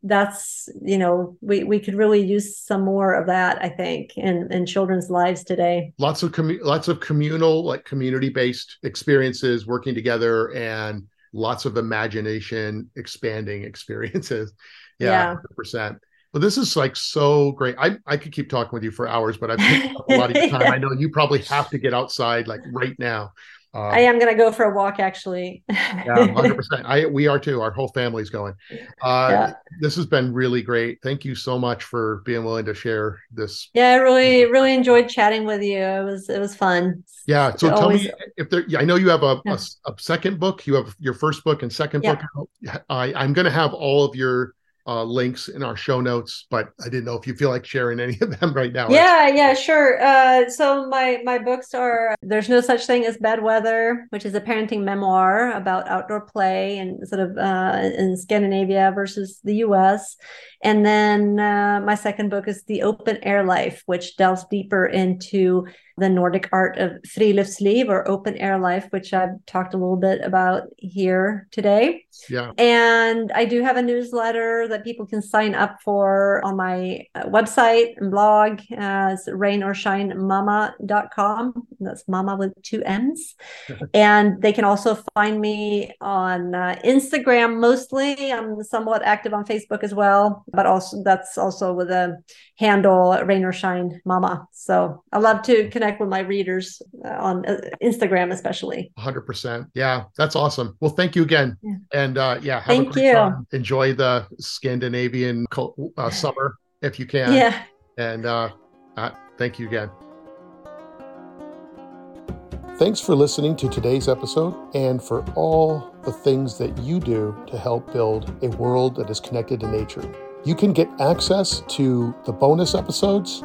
Speaker 2: that's you know we we could really use some more of that i think in in children's lives today.
Speaker 1: Lots of commu- lots of communal like community based experiences working together and lots of imagination expanding [laughs] experiences. Yeah,
Speaker 2: Yeah.
Speaker 1: 100% well this is like so great. I i could keep talking with you for hours but i've taken up a [laughs] lot of your time. I know you probably have to get outside like right now um,
Speaker 2: i am going to go for a walk actually
Speaker 1: yeah 100% [laughs] i we are too our whole family's going uh
Speaker 2: Yeah.
Speaker 1: this has been really great thank you so much for being willing to share this
Speaker 2: yeah i really really enjoyed chatting with you it was it was fun
Speaker 1: Yeah. So
Speaker 2: It
Speaker 1: tell
Speaker 2: always-
Speaker 1: me if there. Yeah, I know you have a,
Speaker 2: Yeah.
Speaker 1: a a second book. You have your first book and second
Speaker 2: Yeah.
Speaker 1: book. I, I'm going to have all of your uh, links in our show notes, but I didn't know if you feel like sharing any of them right now.
Speaker 2: yeah yeah sure uh so my my books are there's no such thing as bad weather which is a parenting memoir about outdoor play and sort of uh in scandinavia versus the us and then uh, my second book is the open air life which delves deeper into the Nordic art of friluftsliv or open air life, which I've talked a little bit about here today.
Speaker 1: Yeah.
Speaker 2: And I do have a newsletter that people can sign up for on my uh, website and blog as rainorShineMamma.com. That's mama with two M's. [laughs] and they can also find me on uh, Instagram mostly. I'm somewhat active on Facebook as well, but also that's also with a handle Rain or Shine Mamma. So I love to connect with my readers uh, on uh, Instagram, especially.
Speaker 1: 100%. Yeah, that's awesome. Well, thank you again. Yeah. And uh, yeah, have
Speaker 2: thank you. Time.
Speaker 1: Enjoy the Scandinavian uh, summer if you can.
Speaker 2: Yeah.
Speaker 1: And uh, uh, thank you again. Thanks for listening to today's episode and for all the things that you do to help build a world that is connected to nature. You can get access to the bonus episodes,